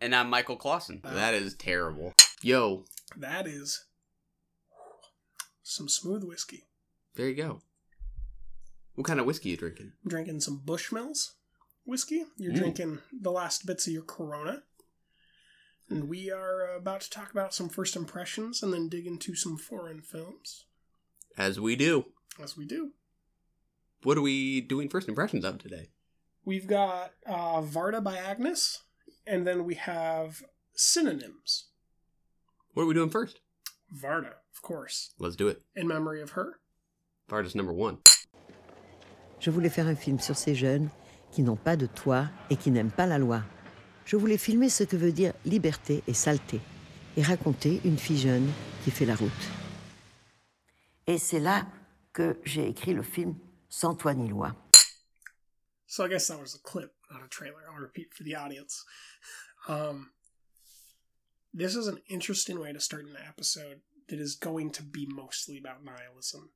And I'm Michael Clausen. That is terrible. Yo, That is some smooth whiskey. there you go. What kind of whiskey you drinking? I'm drinking some Bushmills whiskey. You're Mm. drinking the last bits of your Corona. And we are uh, about to talk about some first impressions and then dig into some foreign films, As we do. as we do. What are we doing first impressions of today? We've got uh, Varda by Agnes, and then we have synonyms. What are we doing first? Varda, of course, Let's do it. in memory of her. Varda's number one. Je voulais faire un film sur ces jeunes qui n'ont pas de toit et qui n'aiment pas la loi. Je voulais filmer ce que veut dire liberté et saleté et raconter une fille jeune qui fait la route. Et c'est là que j'ai écrit le film Sans toi ni loi. So I guess that was a clip, not a trailer. I'll repeat for the audience. Um, this is an interesting way to start an episode that is going to be mostly about nihilism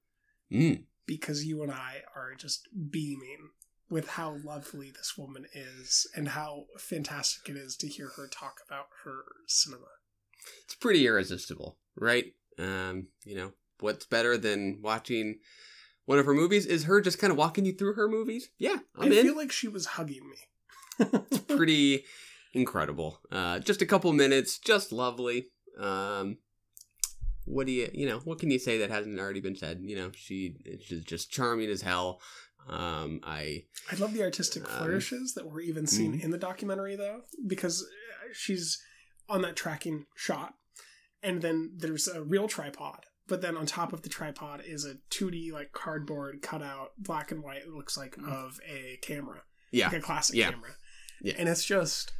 Mm. because you and I are just beaming with how lovely this woman is and how fantastic it is to hear her talk about her cinema. It's pretty irresistible, right? Um, you know, what's better than watching one of her movies is her just kind of walking you through her movies. Yeah, I'm I in. feel like she was hugging me. Pretty incredible. Uh, just a couple minutes, just lovely. Um, what do you, you know, what can you say that hasn't already been said? You know, she is just charming as hell. Um, I, I love the artistic Um, flourishes that were even seen mhm. in the documentary, though, because uh, she's on that tracking shot, and then there's a real tripod, but then on top of the tripod is a 2D like cardboard cutout, black and white. It looks like of a camera, yeah, like a classic Yeah. camera, Yeah. and it's just,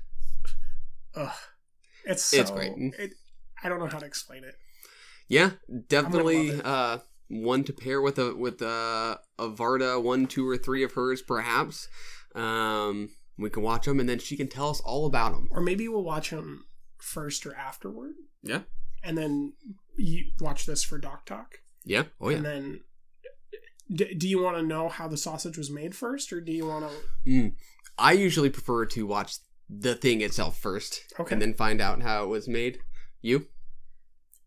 ugh, it's so, It's great. It, I don't know how to explain it. yeah, definitely, uh, one to pair with a, with a, a Varda, one, two, or three of hers, perhaps. Um, we can watch them and then she can tell us all about them. Or maybe we'll watch them first or afterward, Yeah. and then you watch this for Doc Talk. Yeah. Oh, yeah. And then, d- do you want to know how the sausage was made first, or do you want to? Mm. I usually prefer to watch the thing itself first Okay. and then find out how it was made. You?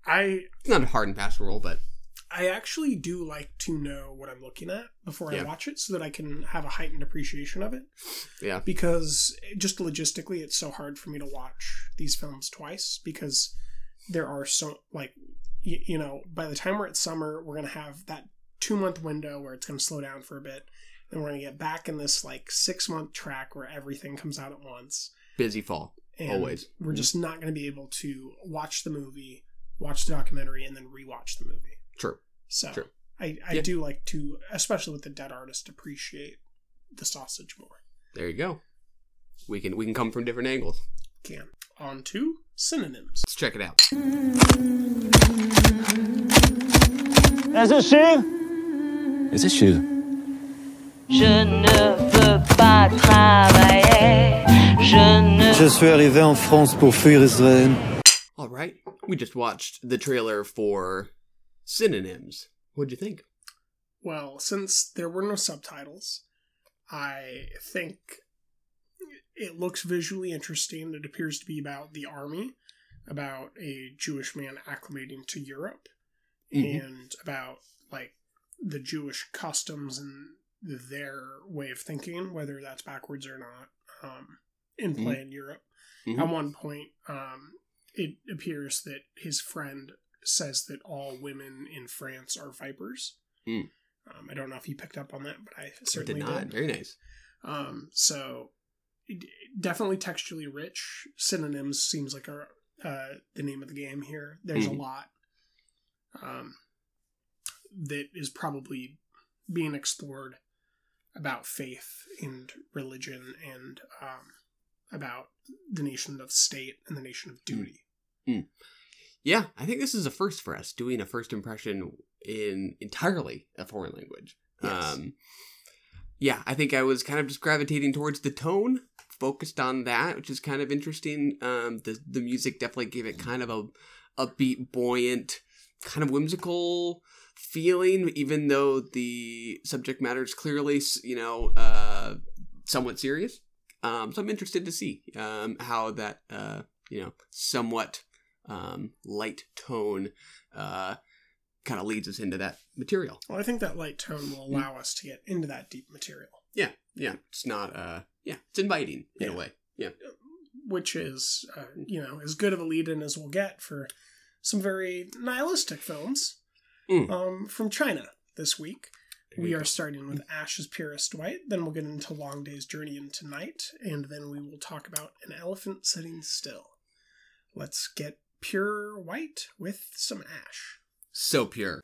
I It's not a hard and fast rule, but I actually do like to know what I'm looking at before Yeah. I watch it, so that I can have a heightened appreciation of it. yeah. Because just logistically, it's so hard for me to watch these films twice because there are so like you, you know by the time we're at summer, we're gonna have that two month window where it's gonna slow down for a bit. Then we're gonna get back in this like six month track where everything comes out at once. Busy fall. and Always. we're mm-hmm. just not going to be able to watch the movie watch the documentary and then rewatch the movie True. so True. i, I Yeah. do like to especially with the dead artist appreciate the sausage more There you go. We can we can come from different angles. can on to synonyms Let's check it out. Is this you? Je ne veux pas travailler. Je ne Je suis arrivé en France pour fuir Israël. All right. We just watched the trailer for Synonyms. What'd you think? well since there were no subtitles i think it looks visually interesting it appears to be about the army about a jewish man acclimating to europe Mhm. and about like the Jewish customs and their way of thinking, whether that's backwards or not, um, in play in Europe. Mhm. At one point, um, it appears that his friend says that all women in France are vipers. Mm. Um, I don't know if you picked up on that, but I I did certainly not. did. Very nice. Um, so definitely textually rich. Synonyms seems like a, uh, the name of the game here. There's Mhm. a lot um, that is probably being explored about faith and religion and um, about the nation of state and the nation of duty. Yeah, I think this is a first for us doing a first impression in entirely a foreign language. Yes. Um, yeah, I think I was kind of just gravitating towards the tone, focused on that, which is kind of interesting. Um, the the music definitely gave it kind of a upbeat, buoyant, kind of whimsical feeling, even though the subject matter is clearly, you know, uh, somewhat serious. Um, so I'm interested to see um, how that, uh, you know, somewhat um, light tone uh, kind of leads us into that material. Well, I think that light tone will allow us to get into that deep material, Yeah, yeah. It's not, uh, yeah, it's inviting in Yeah. a way. Yeah. which is, uh, you know, as good of a lead in as we'll get for some very nihilistic films mm. um, from China this week. We are starting with Ash Is Purest White, then we'll get into Long Day's Journey into Night, and then we will talk about An Elephant Sitting Still. Let's get pure white with some ash. So pure.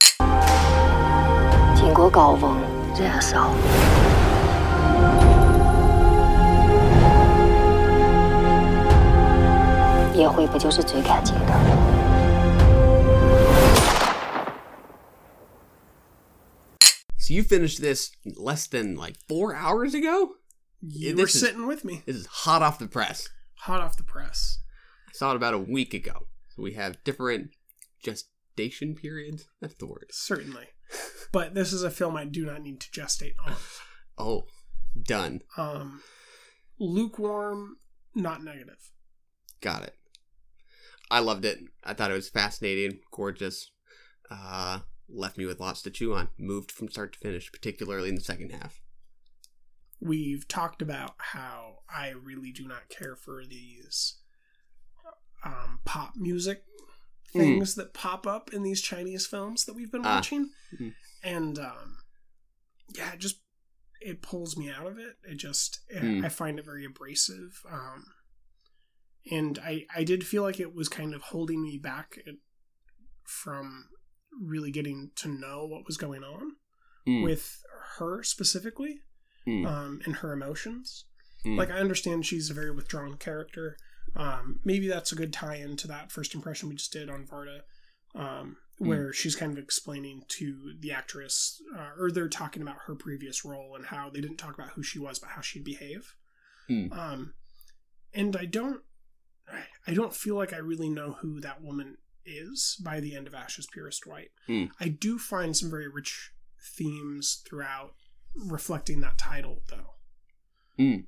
So you finished this less than like four hours ago? You this were is- sitting with me, This is hot off the press. hot off the press. I saw it about a week ago. So we have different gestation periods. That's the word. Certainly. But this is a film I do not need to gestate on. Oh, done. Um, lukewarm, not negative. Got it. I loved it. I thought it was fascinating, gorgeous. Uh, left me with lots to chew on. Moved from start to finish, particularly in the second half. We've talked about how I really do not care for these um, pop music things that pop up in these Chinese films that we've been Ah. watching. Mhm. And um, yeah, it just it pulls me out of it. It just Mm. I find it very abrasive. Um, and I I did feel like it was kind of holding me back from really getting to know what was going on Mm. with her specifically Mm. um, and her emotions. Mm. Like I understand she's a very withdrawn character. Um, maybe that's a good tie-in to that first impression we just did on Varda, um, Mm. where she's kind of explaining to the actress, uh, or they're talking about her previous role and how they didn't talk about who she was, but how she'd behave. Mm. Um, and I don't, I don't feel like I really know who that woman is by the end of Ash Is Purest White. Mm. I do find some very rich themes throughout reflecting that title, though. Mm.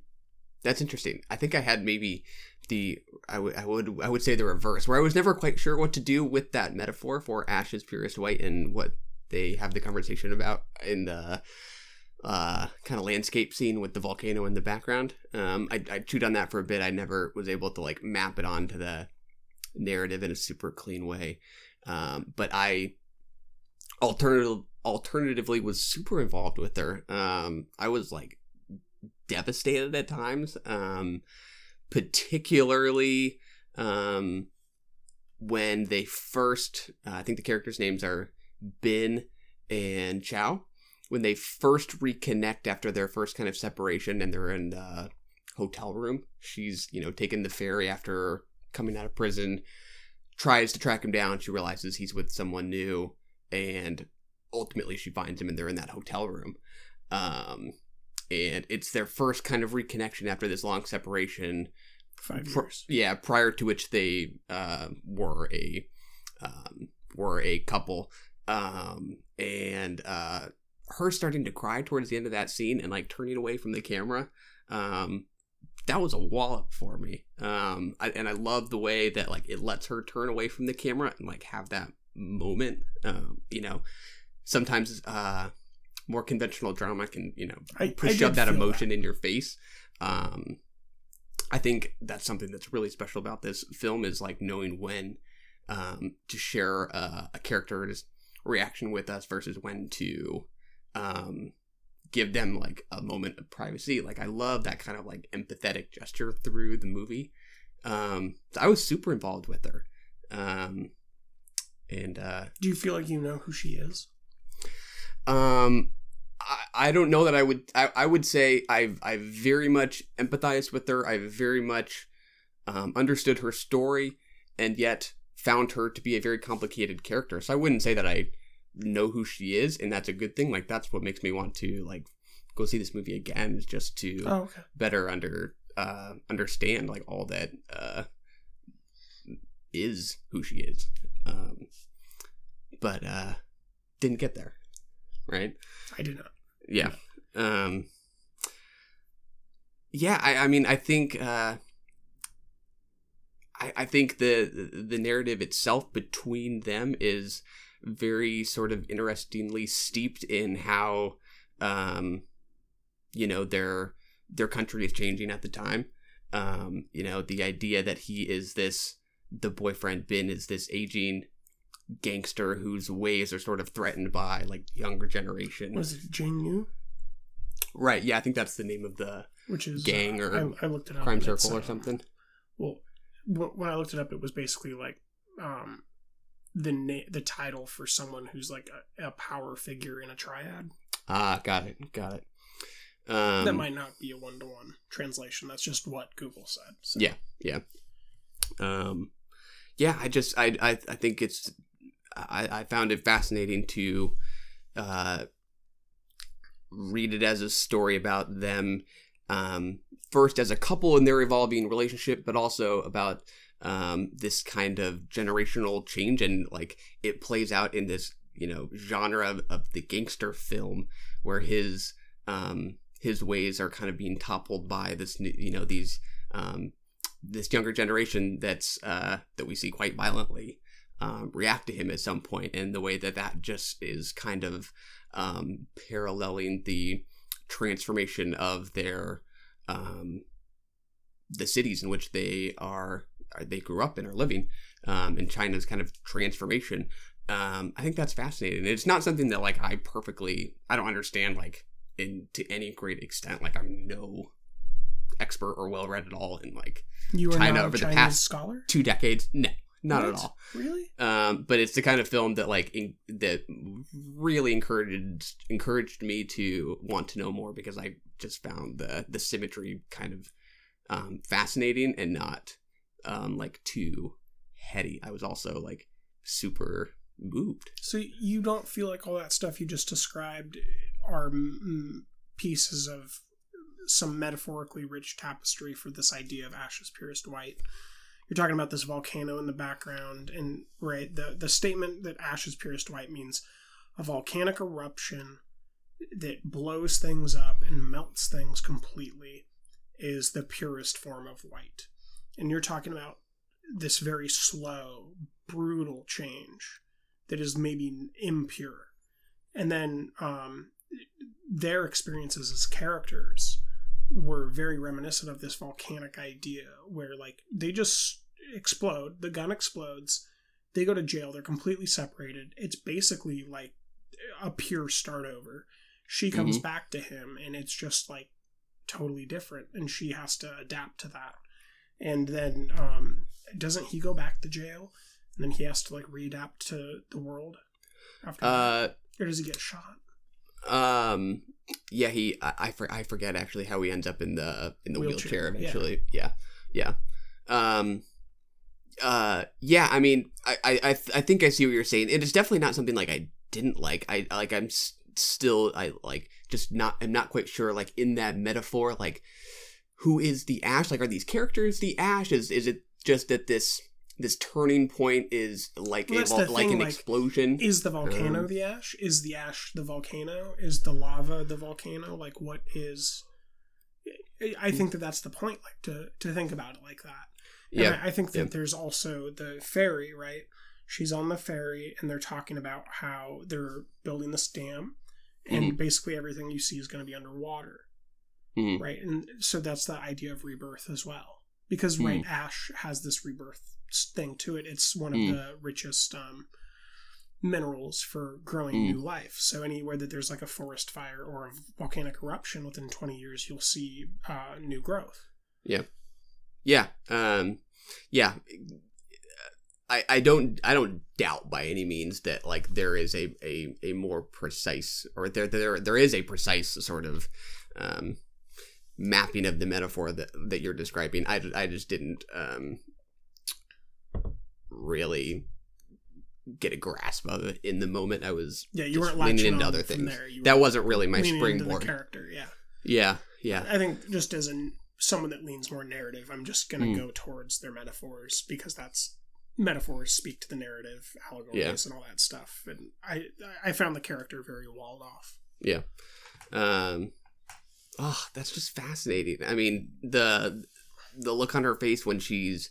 That's interesting. I think I had maybe the I would I would I would say the reverse, where I was never quite sure what to do with that metaphor for Ash's purest white and what they have the conversation about in the uh, kind of landscape scene with the volcano in the background. Um, I, I chewed on that for a bit. I never was able to like map it onto the narrative in a super clean way. Um, but I alternative alternatively was super involved with her. Um, I was like devastated at times, um, particularly um, when they first. Uh, I think the characters' names are Bin and Qiao. When they first reconnect after their first kind of separation, and they're in the hotel room, she's you know taking the ferry after coming out of prison, tries to track him down. She realizes he's with someone new, and ultimately she finds him, and they're in that hotel room. Um, and it's their first kind of reconnection after this long separation. Five years. yeah, prior to which they uh, were a um, were a couple, um, and uh, her starting to cry towards the end of that scene and like turning away from the camera. Um, that was a wallop for me. Um, I, and I love the way that like it lets her turn away from the camera and like have that moment. Um, you know, sometimes uh, more conventional drama can you know I- push up that emotion in your face. Um, I think that's something that's really special about this film is like knowing when um, to share uh, a character's reaction with us versus when to um, give them like a moment of privacy. Like I love that kind of like empathetic gesture through the movie. Um, so I was super involved with her, um, and uh, Do you feel like you know who she is? um, I, I don't know that I would. I, I would say I've I've very much empathized with her. I've very much um, understood her story, and yet found her to be a very complicated character. So I wouldn't say that I know who she is, and that's a good thing. Like that's what makes me want to like go see this movie again, is just to Oh, okay. better under uh understand like all that uh is who she is. Um but uh didn't get there. Right? I do not. Yeah. Um Yeah, I, I mean I think uh I, I think the the narrative itself between them is very sort of interestingly steeped in how um you know their their country is changing at the time. Um, you know, the idea that he is this the boyfriend Ben is this aging gangster whose ways are sort of threatened by like younger generation. Was it jianghu? Right, yeah, I think that's the name of the Which is gang uh, or I, I looked it up. crime circle or uh, something. Well, when I looked it up, it was basically like um, the na- the title for someone who's like a, a power figure in a triad. Ah, got it, got it. Um, that might not be a one to one translation. That's just what Google said. So. Yeah, yeah. Um, yeah, I just I I, I think it's I, I found it fascinating to uh, read it as a story about them um, first as a couple in their evolving relationship, but also about um, this kind of generational change and like it plays out in this you know genre of, of the gangster film where his um, his ways are kind of being toppled by this new- you know these um, this younger generation that's uh, that we see quite violently um, react to him at some point, and the way that that just is kind of um, paralleling the transformation of their um, the cities in which they are, are they grew up and are living, um, and China's kind of transformation. Um, I think that's fascinating. It's not something that like I perfectly I don't understand like in to any great extent. Like I'm no expert or well read at all in like China over the past scholar. two decades. No, not at all. Really? Um, but it's the kind of film that like in, that really encouraged encouraged me to want to know more because I just found the the symmetry kind of um, fascinating and not um, like too heady. I was also like super moved. So you don't feel like all that stuff you just described are mm, pieces of some metaphorically rich tapestry for this idea of ashes purest white. You're talking about this volcano in the background, and right the the statement that ashes purest white means a volcanic eruption that blows things up and melts things completely is the purest form of white. And you're talking about this very slow, brutal change that is maybe impure. And then um, their experiences as characters were very reminiscent of this volcanic idea where, like, they just explode, the gun explodes, they go to jail, they're completely separated. It's basically like a pure start over. She comes Mhm. back to him, and it's just like totally different, and she has to adapt to that. And then, um, doesn't he go back to jail? And then he has to like readapt to the world after Uh, that? Or does he get shot? um, yeah, he I I, for, I forget actually how he ends up in the in the Wheelchair, wheelchair, yeah. eventually. Yeah. yeah, Um, uh, yeah. I mean, I I I, th- I think I see what you're saying. It is definitely not something like I didn't like. I like I'm s- still I like just not I'm not quite sure like in that metaphor like who is the ash like are these characters the ash is is it just that this this turning point is like Well, evol- like thing, an like, explosion Is the volcano Um, the ash? Is the ash the volcano? Is the lava the volcano? Like, what is? I- I think that that's the point. Like to to think about it like that. And yeah I, I think that yeah. there's also the ferry, right? She's on the ferry, and they're talking about how they're building this dam, and Mm-hmm. basically everything you see is going to be underwater, Mhm. right? And so that's the idea of rebirth as well, because Mm. right, ash has this rebirth thing to it. It's one of Mm. the richest um, minerals for growing Mm. new life. So anywhere that there's like a forest fire or a volcanic eruption within 20 years, you'll see uh, new growth. Yeah. Yeah. Um yeah. I, I don't I don't doubt by any means that like there is a, a, a more precise or there there there is a precise sort of um mapping of the metaphor that that you're describing. I, I just didn't um really get a grasp of it in the moment. I was Yeah, you weren't leaning into other things. there. That wasn't really my leaning into the springboard. character, yeah. Yeah, yeah, I think just as a someone that leans more narrative, I'm just gonna Mm. go towards their metaphors because that's metaphors speak to the narrative, allegories, Yeah. and all that stuff. And I I found the character very walled off. yeah. Um, oh, that's just fascinating. I mean, the the look on her face when she's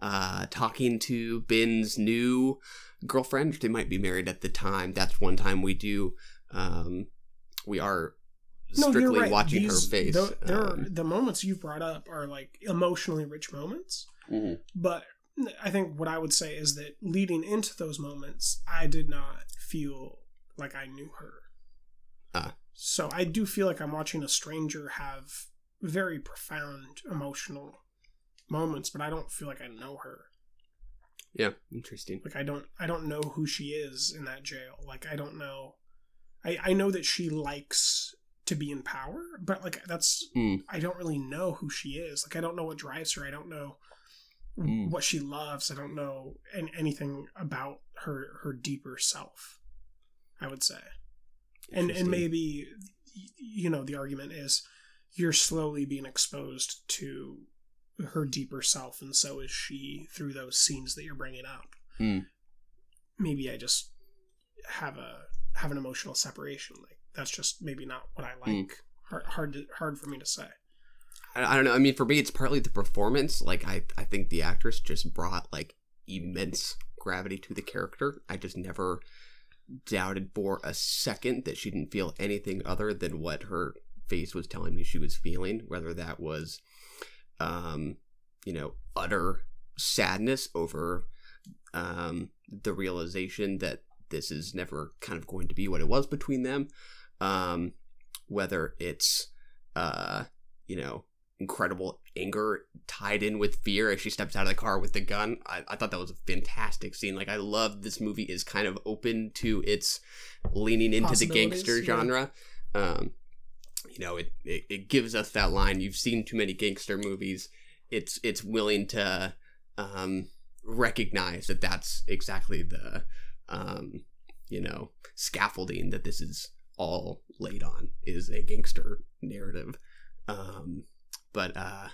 uh talking to Ben's new girlfriend. They might be married at the time. That's one time we do. Um, we are strictly you're right. watching These- her face. The, there are, Um, the moments you've brought up are like emotionally rich moments, mhm. but I think what I would say is that leading into those moments, I did not feel like I knew her. Ah. So I do feel like I'm watching a stranger have very profound emotional moments, but I don't feel like I know her. Yeah, interesting. Like I don't I don't know who she is in that jail. Like I don't know I, I know that she likes to be in power, but like that's Mm. I don't really know who she is. Like I don't know what drives her. I don't know Mm. what she loves. I don't know an anything about her her deeper self. I would say. And and maybe you know the argument is you're slowly being exposed to her deeper self and so is she through those scenes that you're bringing up Mm. maybe i just have a have an emotional separation like that's just maybe not what i Mm. like hard hard, to, hard for me to say I, I don't know. I mean, for me, it's partly the performance. Like, I, I think the actress just brought like immense gravity to the character. I just never doubted for a second that she didn't feel anything other than what her face was telling me she was feeling. Whether that was, um, you know, utter sadness over um, the realization that this is never kind of going to be what it was between them. Um, whether it's, uh, you know, incredible anger tied in with fear as she steps out of the car with the gun. I, I thought that was a fantastic scene. Like I love this movie is kind of open to its leaning into the gangster yeah. genre. Um, you know, it, it it gives us that line. You've seen too many gangster movies. It's it's willing to um, recognize that that's exactly the um, you know scaffolding that this is all laid on is a gangster narrative. Um, but uh,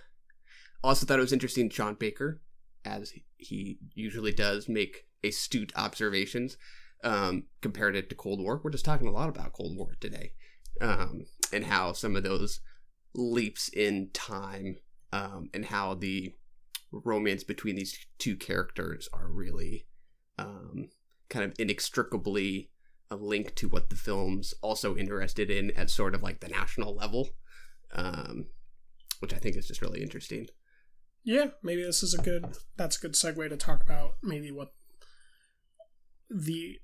also thought it was interesting. John Baker, as he usually does, make astute observations. Um, compared it to Cold War. We're just talking a lot about Cold War today, um, and how some of those leaps in time, um, and how the romance between these two characters are really um, kind of inextricably a link to what the film's also interested in at sort of like the national level, um, which I think is just really interesting. yeah maybe this is a good that's a good segue to talk about maybe what the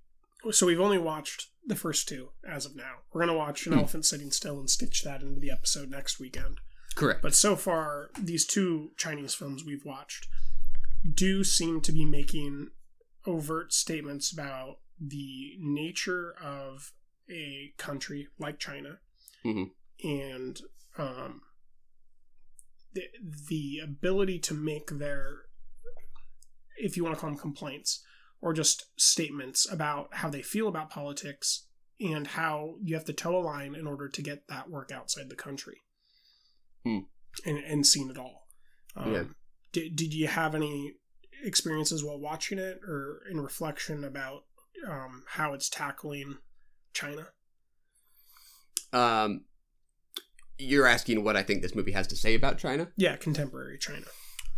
so we've only watched the first two as of now we're going to watch an Hmm. elephant sitting still and stitch that into the episode next weekend Correct. But so far, these two Chinese films we've watched do seem to be making overt statements about the nature of a country like China Mhm. and um, the, the ability to make their, if you want to call them complaints, or just statements about how they feel about politics and how you have to toe a line in order to get that work outside the country Hmm. and, and seen it all. Um, Yeah. Did, did you have any experiences while watching it or in reflection about um, how it's tackling China? Um, you're asking what I think this movie has to say about China. Yeah, contemporary China.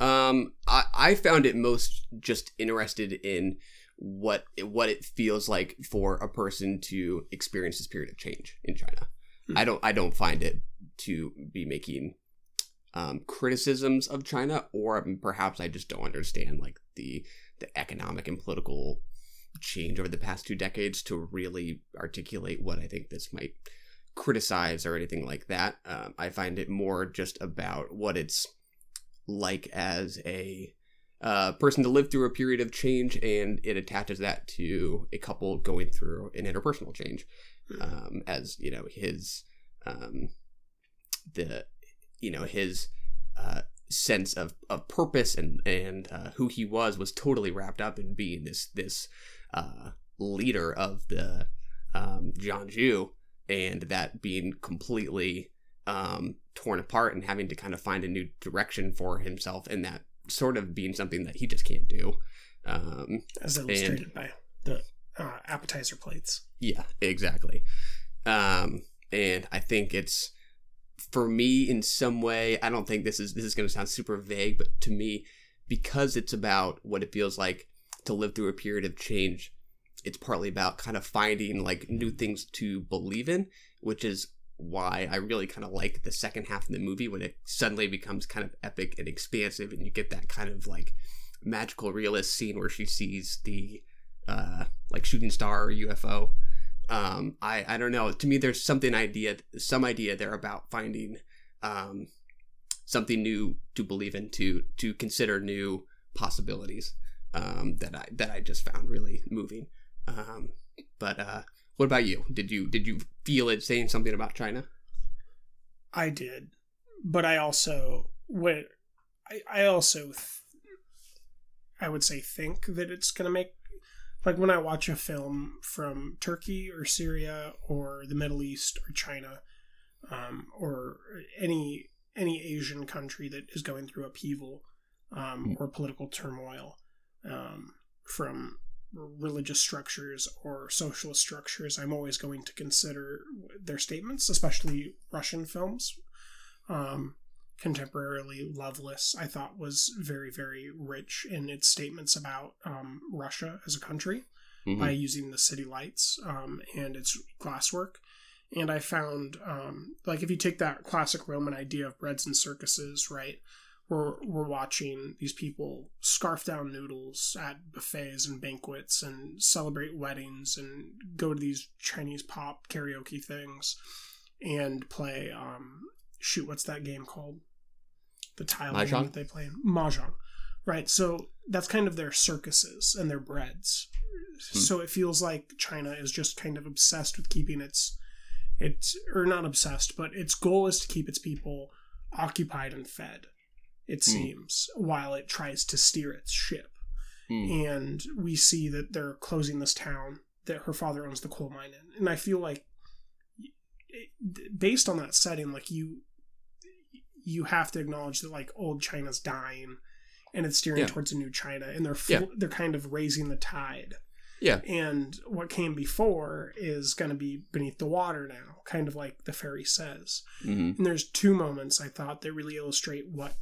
Um, I, I found it most just interested in what what it feels like for a person to experience this period of change in China. Hmm. I don't I don't find it to be making um, criticisms of China, or perhaps I just don't understand like the the economic and political change over the past two decades to really articulate what I think this might criticize or anything like that. Um, I find it more just about what it's like as a uh, person to live through a period of change, and it attaches that to a couple going through an interpersonal change, um, as you know his um, the you know his uh, sense of, of purpose and and uh, who he was was totally wrapped up in being this this uh, leader of the um, jianghu, and that being completely um, torn apart and having to kind of find a new direction for himself, and that sort of being something that he just can't do. Um, as and- illustrated by the uh, appetizer plates. yeah, exactly. Um, and I think it's for me in some way. I don't think this is this is going to sound super vague, but to me, because it's about what it feels like to live through a period of change, it's partly about kind of finding like new things to believe in, which is why I really kind of like the second half of the movie when it suddenly becomes kind of epic and expansive, and you get that kind of like magical realist scene where she sees the uh, like shooting star or UFO. Um, I I don't know. To me, there's something idea, some idea there about finding um, something new to believe in, to to consider new possibilities. Um, that I that I just found really moving. Um, but uh, what about you? Did you did you feel it saying something about China? I did, but I also when I I also th- I would say think that it's gonna make like when I watch a film from Turkey or Syria or the Middle East or China, um, or any any Asian country that is going through upheaval um, or political turmoil um, from religious structures or socialist structures, I'm always going to consider their statements, especially Russian films. Um, contemporarily, Loveless, I thought, was very, very rich in its statements about um, Russia as a country Mhm. by using the city lights um, and its glasswork. And I found, um, like, if you take that classic Roman idea of breads and circuses, right? We're, we're watching these people scarf down noodles at buffets and banquets and celebrate weddings and go to these Chinese pop karaoke things and play, um, shoot, what's that game called? The tile game that they play. Mahjong. Right. So that's kind of their circuses and their breads. So it feels like China is just kind of obsessed with keeping its its or not obsessed, but its goal is to keep its people occupied and fed. It Hmm. seems while it tries to steer its ship. Hmm. And we see that they're closing this town that her father owns the coal mine in, and I feel like based on that setting, like you you have to acknowledge that like old China's dying and it's steering Yeah. towards a new China and they're fl- Yeah. they're kind of raising the tide. Yeah. And what came before is going to be beneath the water now, kind of like the fairy says. hmm And there's two moments I thought that really illustrate what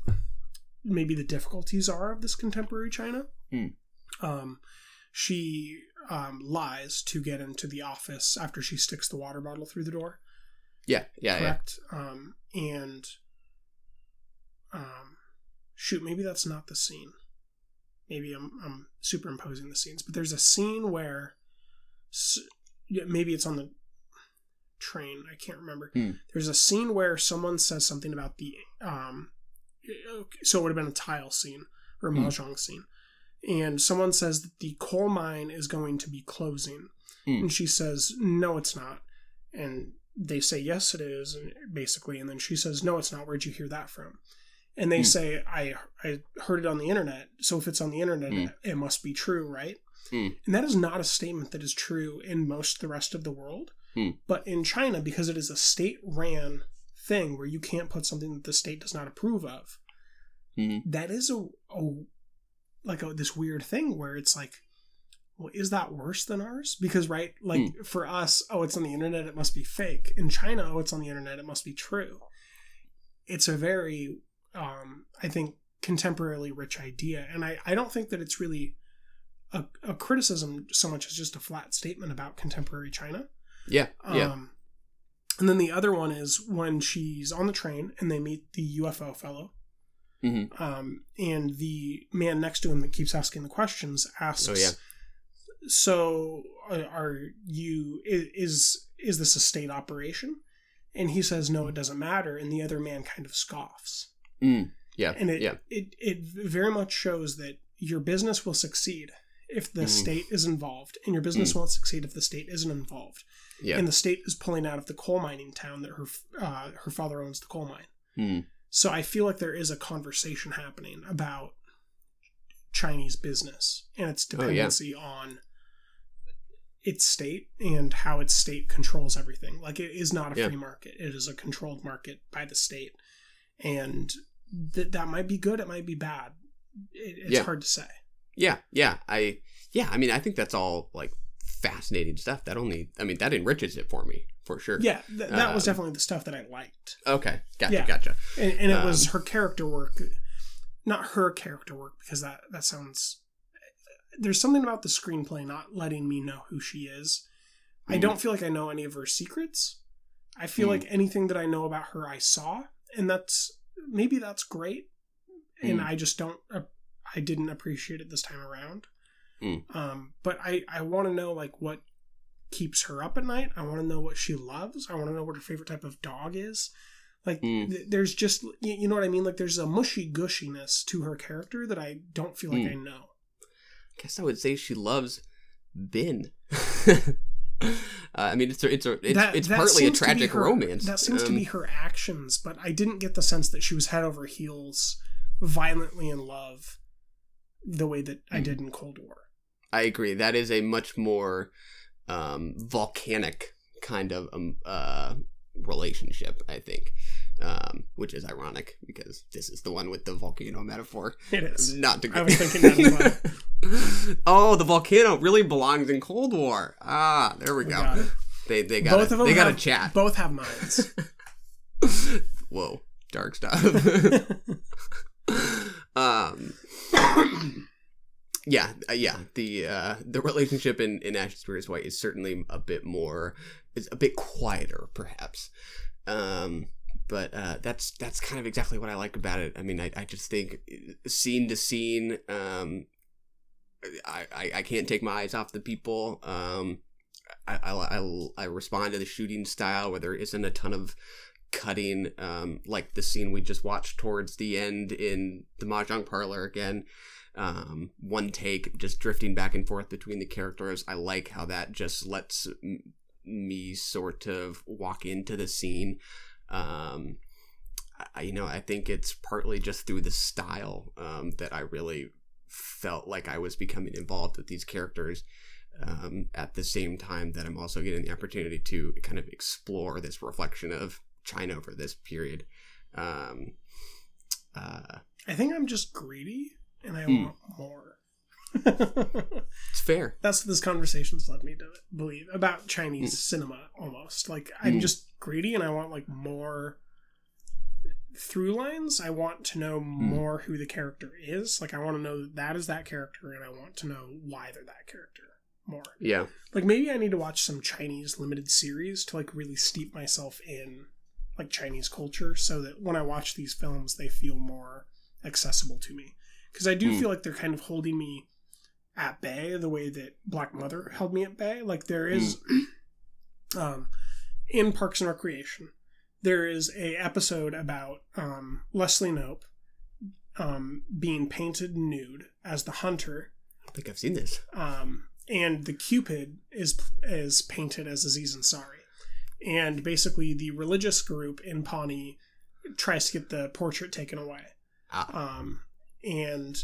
maybe the difficulties are of this contemporary China. Hmm. Um, she um, lies to get into the office after she sticks the water bottle through the door Yeah, yeah, yeah. correct um and um shoot maybe that's not the scene maybe i'm i'm superimposing the scenes but there's a scene where maybe it's on the train i can't remember Hmm. there's a scene where someone says something about the um so it would have been a tile scene or a Hmm. mahjong scene and someone says that the coal mine is going to be closing Hmm. and she says no it's not and they say yes it is and basically and then she says no it's not where'd you hear that from and they Hmm. say i i heard it on the internet so if it's on the internet Hmm. it must be true right Hmm. and that is not a statement that is true in most of the rest of the world but in china because it is a state ran thing where you can't put something that the state does not approve of. Mhm. that is a, a like a, this weird thing where it's like well is that worse than ours? Because right like for us oh it's on the internet it must be fake. In china oh it's on the internet it must be true. It's a very um i think contemporarily rich idea. And i i don't think that it's really a, a criticism so much as just a flat statement about contemporary china. Yeah, yeah. And then the other one is when she's on the train and they meet the UFO fellow. Mhm. Um, and the man next to him that keeps asking the questions asks, Oh, yeah. "So uh, are you? Is is this a state operation?" And he says, "No, it doesn't matter." And the other man kind of scoffs, Mm, yeah, and it yeah. it it very much shows that your business will succeed if the Mhm. state is involved, and your business won't succeed if the state isn't involved Yeah. and the state is pulling out of the coal mining town that her uh, her father owns the coal mine. Hmm. So I feel like there is a conversation happening about Chinese business and its Oh, yeah. dependency on its state and how its state controls everything. Like it is not a Yeah. free market; it is a controlled market by the state, and th- that might be good. It might be bad. It, it's Yeah. hard to say. Yeah, yeah, I yeah, I mean, I think that's all like fascinating stuff. That only, I mean, that enriches it for me for sure. Yeah, th- that was Um, definitely the stuff that I liked. Okay, gotcha, Yeah. gotcha. and, and it Um, was her character work not her character work because that that sounds there's something about the screenplay not letting me know who she is i Mm. don't feel like i know any of her secrets i feel Mm. like anything that i know about her i saw and that's maybe that's great and Mm. i just don't uh, i didn't appreciate it this time around Mm. um but i i want to know like what keeps her up at night i want to know what she loves i want to know what her favorite type of dog is like Mm. th- there's just y- you know what i mean like there's a mushy gushiness to her character that i don't feel like Mm. i know I guess I would say she loves Ben. uh, I mean, it's a, it's a, it's, That- it's that partly a to tragic her- romance. that seems to Um, be her actions but i didn't get the sense that she was head over heels violently in love the way that i Mm. did in cold war I agree. That is a much more um, volcanic kind of um, uh, relationship, I think, um, which is ironic because this is the one with the volcano metaphor. it is Not to I was thinking that as oh, the volcano really belongs in Cold War. Ah, there we We go. got. They they got both of them they got have, a chat. both have minds Whoa, dark stuff. um, yeah, uh, yeah. The uh, the relationship in in Ash Is Purest White is certainly a bit more, is a bit quieter, perhaps. Um, but uh, that's that's kind of exactly what I like about it. I mean, I, I just think uh, scene to scene, um, I, I I can't take my eyes off the people. Um, I, I, I, I respond to the shooting style where there isn't a ton of cutting, um, like the scene we just watched towards the end in the Mahjong parlor again. Um, one take, just drifting back and forth between the characters. I like how that just lets m- me sort of walk into the scene. Um, I, you know, I think it's partly just through the style um, that I really felt like I was becoming involved with these characters um, at the same time that I'm also getting the opportunity to kind of explore this reflection of China over this period. Um, uh, i think i'm just greedy and i Hmm. want more it's fair. that's what this conversation's led me to believe about chinese Hmm. cinema almost like i'm Mm. just greedy and i want like more through lines i want to know Hmm. more who the character is like i want to know that that is that character and i want to know why they're that character more Yeah. like maybe i need to watch some chinese limited series to like really steep myself in like chinese culture so that when i watch these films they feel more accessible to me because i do Hmm. feel like they're kind of holding me at bay the way that black mother held me at bay like there is um in parks and recreation there is a episode about um leslie Knope um being painted nude as the hunter I think I've seen this. um, and the Cupid is is painted as Aziz Ansari, and basically the religious group in Pawnee tries to get the portrait taken away, Ah. um, and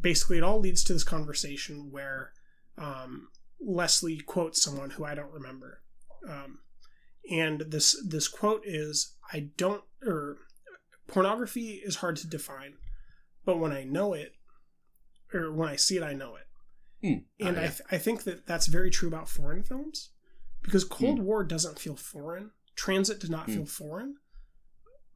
basically it all leads to this conversation where um, Leslie quotes someone who I don't remember, um, and this this quote is I don't or pornography is hard to define, but when I know it or when I see it, I know it. Hmm. And Ah, I, th- I think that that's very true about foreign films because Hmm. Cold War doesn't feel foreign. Transit did not Mm. feel foreign.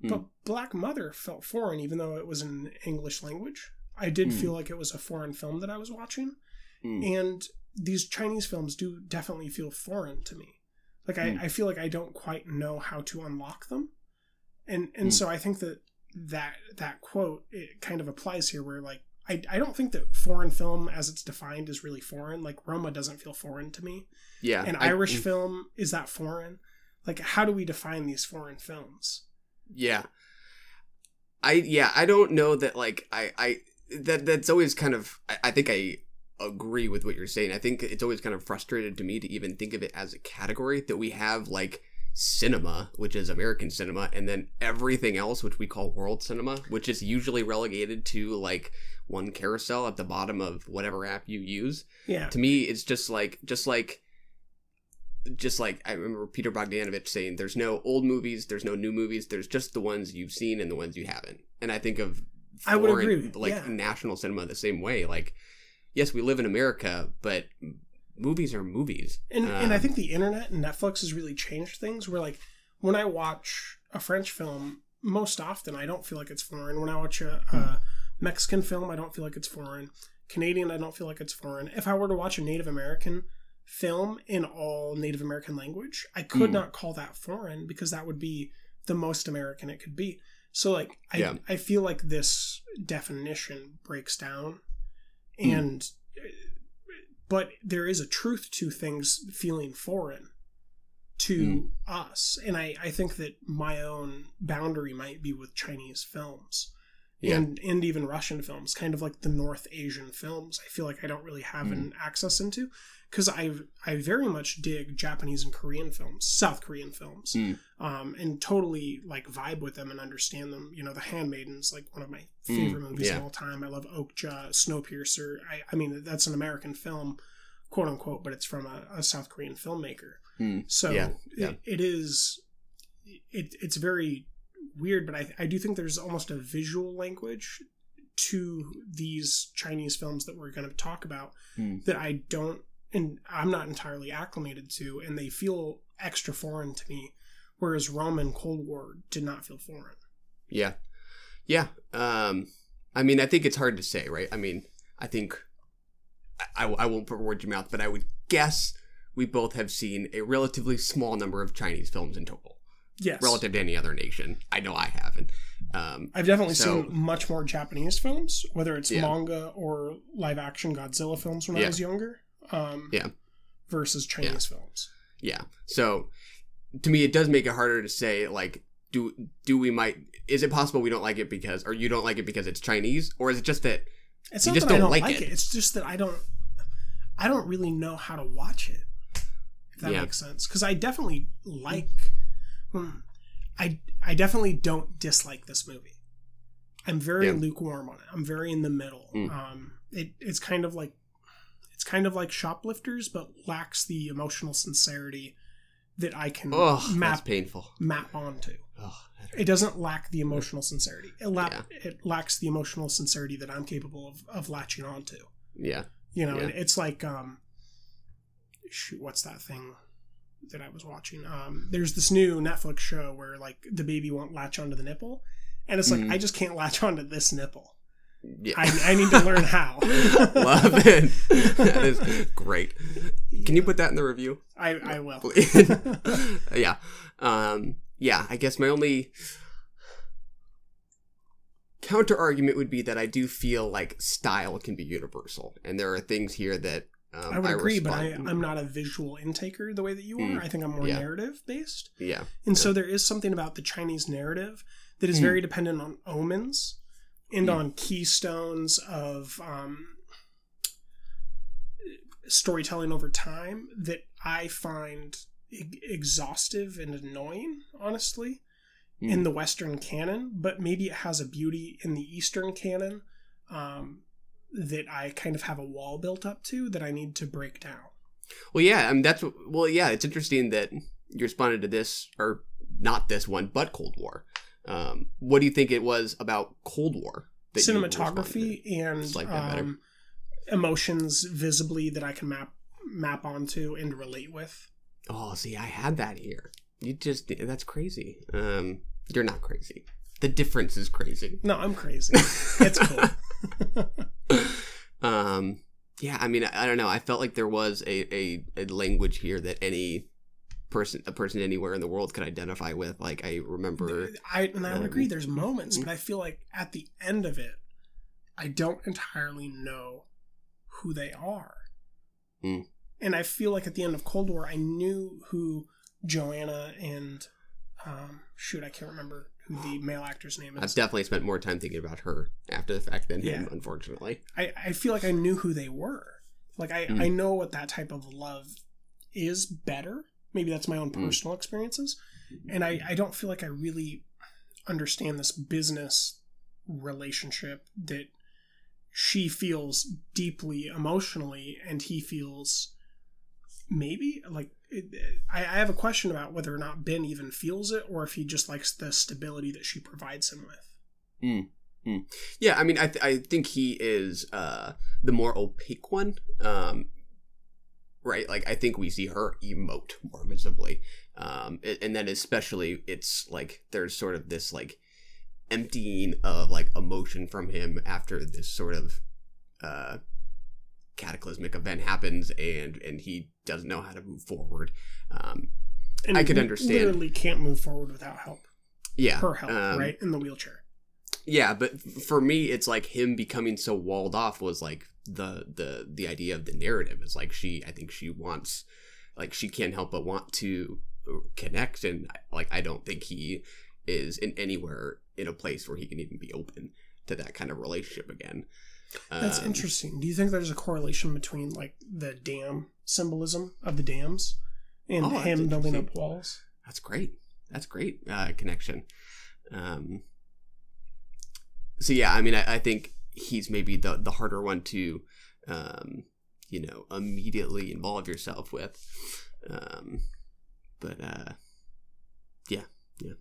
Hmm. But Black Mother felt foreign, even though it was in English language. I did Hmm. feel like it was a foreign film that I was watching. Hmm. And these Chinese films do definitely feel foreign to me. Like I, Hmm. I feel like I don't quite know how to unlock them. And and Hmm. so I think that that that quote it kind of applies here where like I, I don't think that foreign film as it's defined is really foreign. Like Roma doesn't feel foreign to me. yeah. An I- Irish film is that foreign? Like how do we define these foreign films? Yeah. I yeah, I don't know that like I I that that's always kind of I, I think I agree with what you're saying. I think it's always kind of frustrated to me to even think of it as a category that we have like cinema, which is American cinema, and then everything else, which we call world cinema, which is usually relegated to like one carousel at the bottom of whatever app you use. Yeah. To me, it's just like just like just like I remember Peter Bogdanovich saying, "There's no old movies, there's no new movies, there's just the ones you've seen and the ones you haven't." And I think of I would agree, like yeah. national cinema the same way. Like, yes, we live in America, but movies are movies. And and I Um, think the internet and Netflix has really changed things. Where like when I watch a French film, most often I don't feel like it's foreign. When I watch a, a Mexican film, I don't feel like it's foreign. Canadian, I don't feel like it's foreign. If I were to watch a Native American film in all Native American language, I could Mm. not call that foreign because that would be the most American it could be. So like I Yeah. I feel like this definition breaks down Mm. and but there is a truth to things feeling foreign to Mm. us and I, I think that my own boundary might be with chinese films Yeah. and and even russian films kind of like the north asian films i feel like i don't really have Mm. an access into because i i very much dig japanese and korean films south korean films Mm. um, and totally like vibe with them and understand them. You know, The Handmaiden's like one of my Mm, favorite movies yeah. of all time. I love Okja, Snowpiercer. I, I mean, that's an American film, quote unquote, but it's from a, a South Korean filmmaker. Mm, So yeah. It, it is, it, it's very weird, but I, I do think there's almost a visual language to these Chinese films that we're going to talk about Mm. that I don't, and I'm not entirely acclimated to, and they feel extra foreign to me. Whereas Rome and Cold War did not feel foreign. Yeah. Yeah. Um, I mean, I think it's hard to say, right? I mean, I think I, I won't put words in your mouth, but I would guess we both have seen a relatively small number of Chinese films in total, Yes, relative to any other nation. I know I haven't. Um, I've definitely So- seen much more Japanese films, whether it's Yeah. manga or live action Godzilla films when I was younger. Um, Yeah. Versus Chinese films. yeah. So to me, it does make it harder to say, like, do do we might is it possible we don't like it because or you don't like it because it's Chinese or is it just that It's You just that I don't don't like like, it. it. It's just that I don't. I don't really know how to watch it. If that Yeah. makes sense, because I definitely like. Hmm, I I definitely don't dislike this movie. I'm very Yeah. lukewarm on it. I'm very in the middle. Mm. Um, it it's kind of like it's kind of like shoplifters, but lacks the emotional sincerity that I can oh map painful. map onto. Oh, It doesn't lack the emotional sincerity. It, la- Yeah. it lacks the emotional sincerity that I'm capable of, of latching onto. yeah. You know, Yeah. it's like um shoot, what's that thing that I was watching? Um there's this new Netflix show where like the baby won't latch onto the nipple. And it's like Mhm. I just can't latch onto this nipple. Yeah. I, I need to learn how. Love it. that is great. Can you put that in the review? I, I will. yeah. Um, yeah, I guess my only counter argument would be that I do feel like style can be universal. And there are things here that um, I would agree, but I, I'm not a visual intaker the way that you are. Mm, I think I'm more yeah. narrative based. Yeah. And so there is something about the Chinese narrative that is Mm. very dependent on omens and Mm. on keystones of um, storytelling over time that I find e- exhaustive and annoying, honestly, in Mm. the Western canon. But maybe it has a beauty in the Eastern canon um, that I kind of have a wall built up to that I need to break down. Well, yeah, I mean, that's, well, yeah, it's interesting that you responded to this, or not this one, but Cold War. Um, what do you think it was about Cold War? cinematography and like that better. um, emotions visibly that I can map map onto and relate with. Oh, see, I had that here. You just that's crazy. Um, you're not crazy. The difference is crazy. No, I'm crazy. it's cool. um, yeah, I mean, I, I don't know. I felt like there was a, a, a language here that any person, a person anywhere in the world could identify with. Like I remember, I and I would Um, agree. There's moments, but I feel like at the end of it, I don't entirely know who they are. Mm. And I feel like at the end of Cold War, I knew who Joanna and um, shoot, I can't remember the male actor's name I've definitely spent more time thinking about her after the fact than him. Unfortunately, I, I feel like I knew who they were. Like I, Mm. I know what that type of love is better Maybe that's my own personal experiences. And I, I don't feel like I really understand this business relationship that she feels deeply emotionally and he feels maybe like it, I, I have a question about whether or not ben even feels it or if he just likes the stability that she provides him with Mm, mm. Yeah, I mean, I th- I think he is uh the more opaque one. Um, right? Like I think we see her emote more visibly, um, and then especially it's like there's sort of this like emptying of like emotion from him after this sort of uh cataclysmic event happens and and he doesn't know how to move forward um and I could understand. literally can't move forward without help yeah her help um, right in the wheelchair yeah but for me it's like him becoming so walled off was like the the the idea of the narrative is like she i think she wants like she can't help but want to connect and like i don't think he is in anywhere in a place where he can even be open to that kind of relationship again That's Um, interesting. Do you think there's a correlation between like the dam symbolism of the dams and Oh, him building up walls? that's great. That's great uh connection. Um so yeah i mean i, I think he's maybe the the harder one to um you know immediately involve yourself with. Um but uh yeah yeah.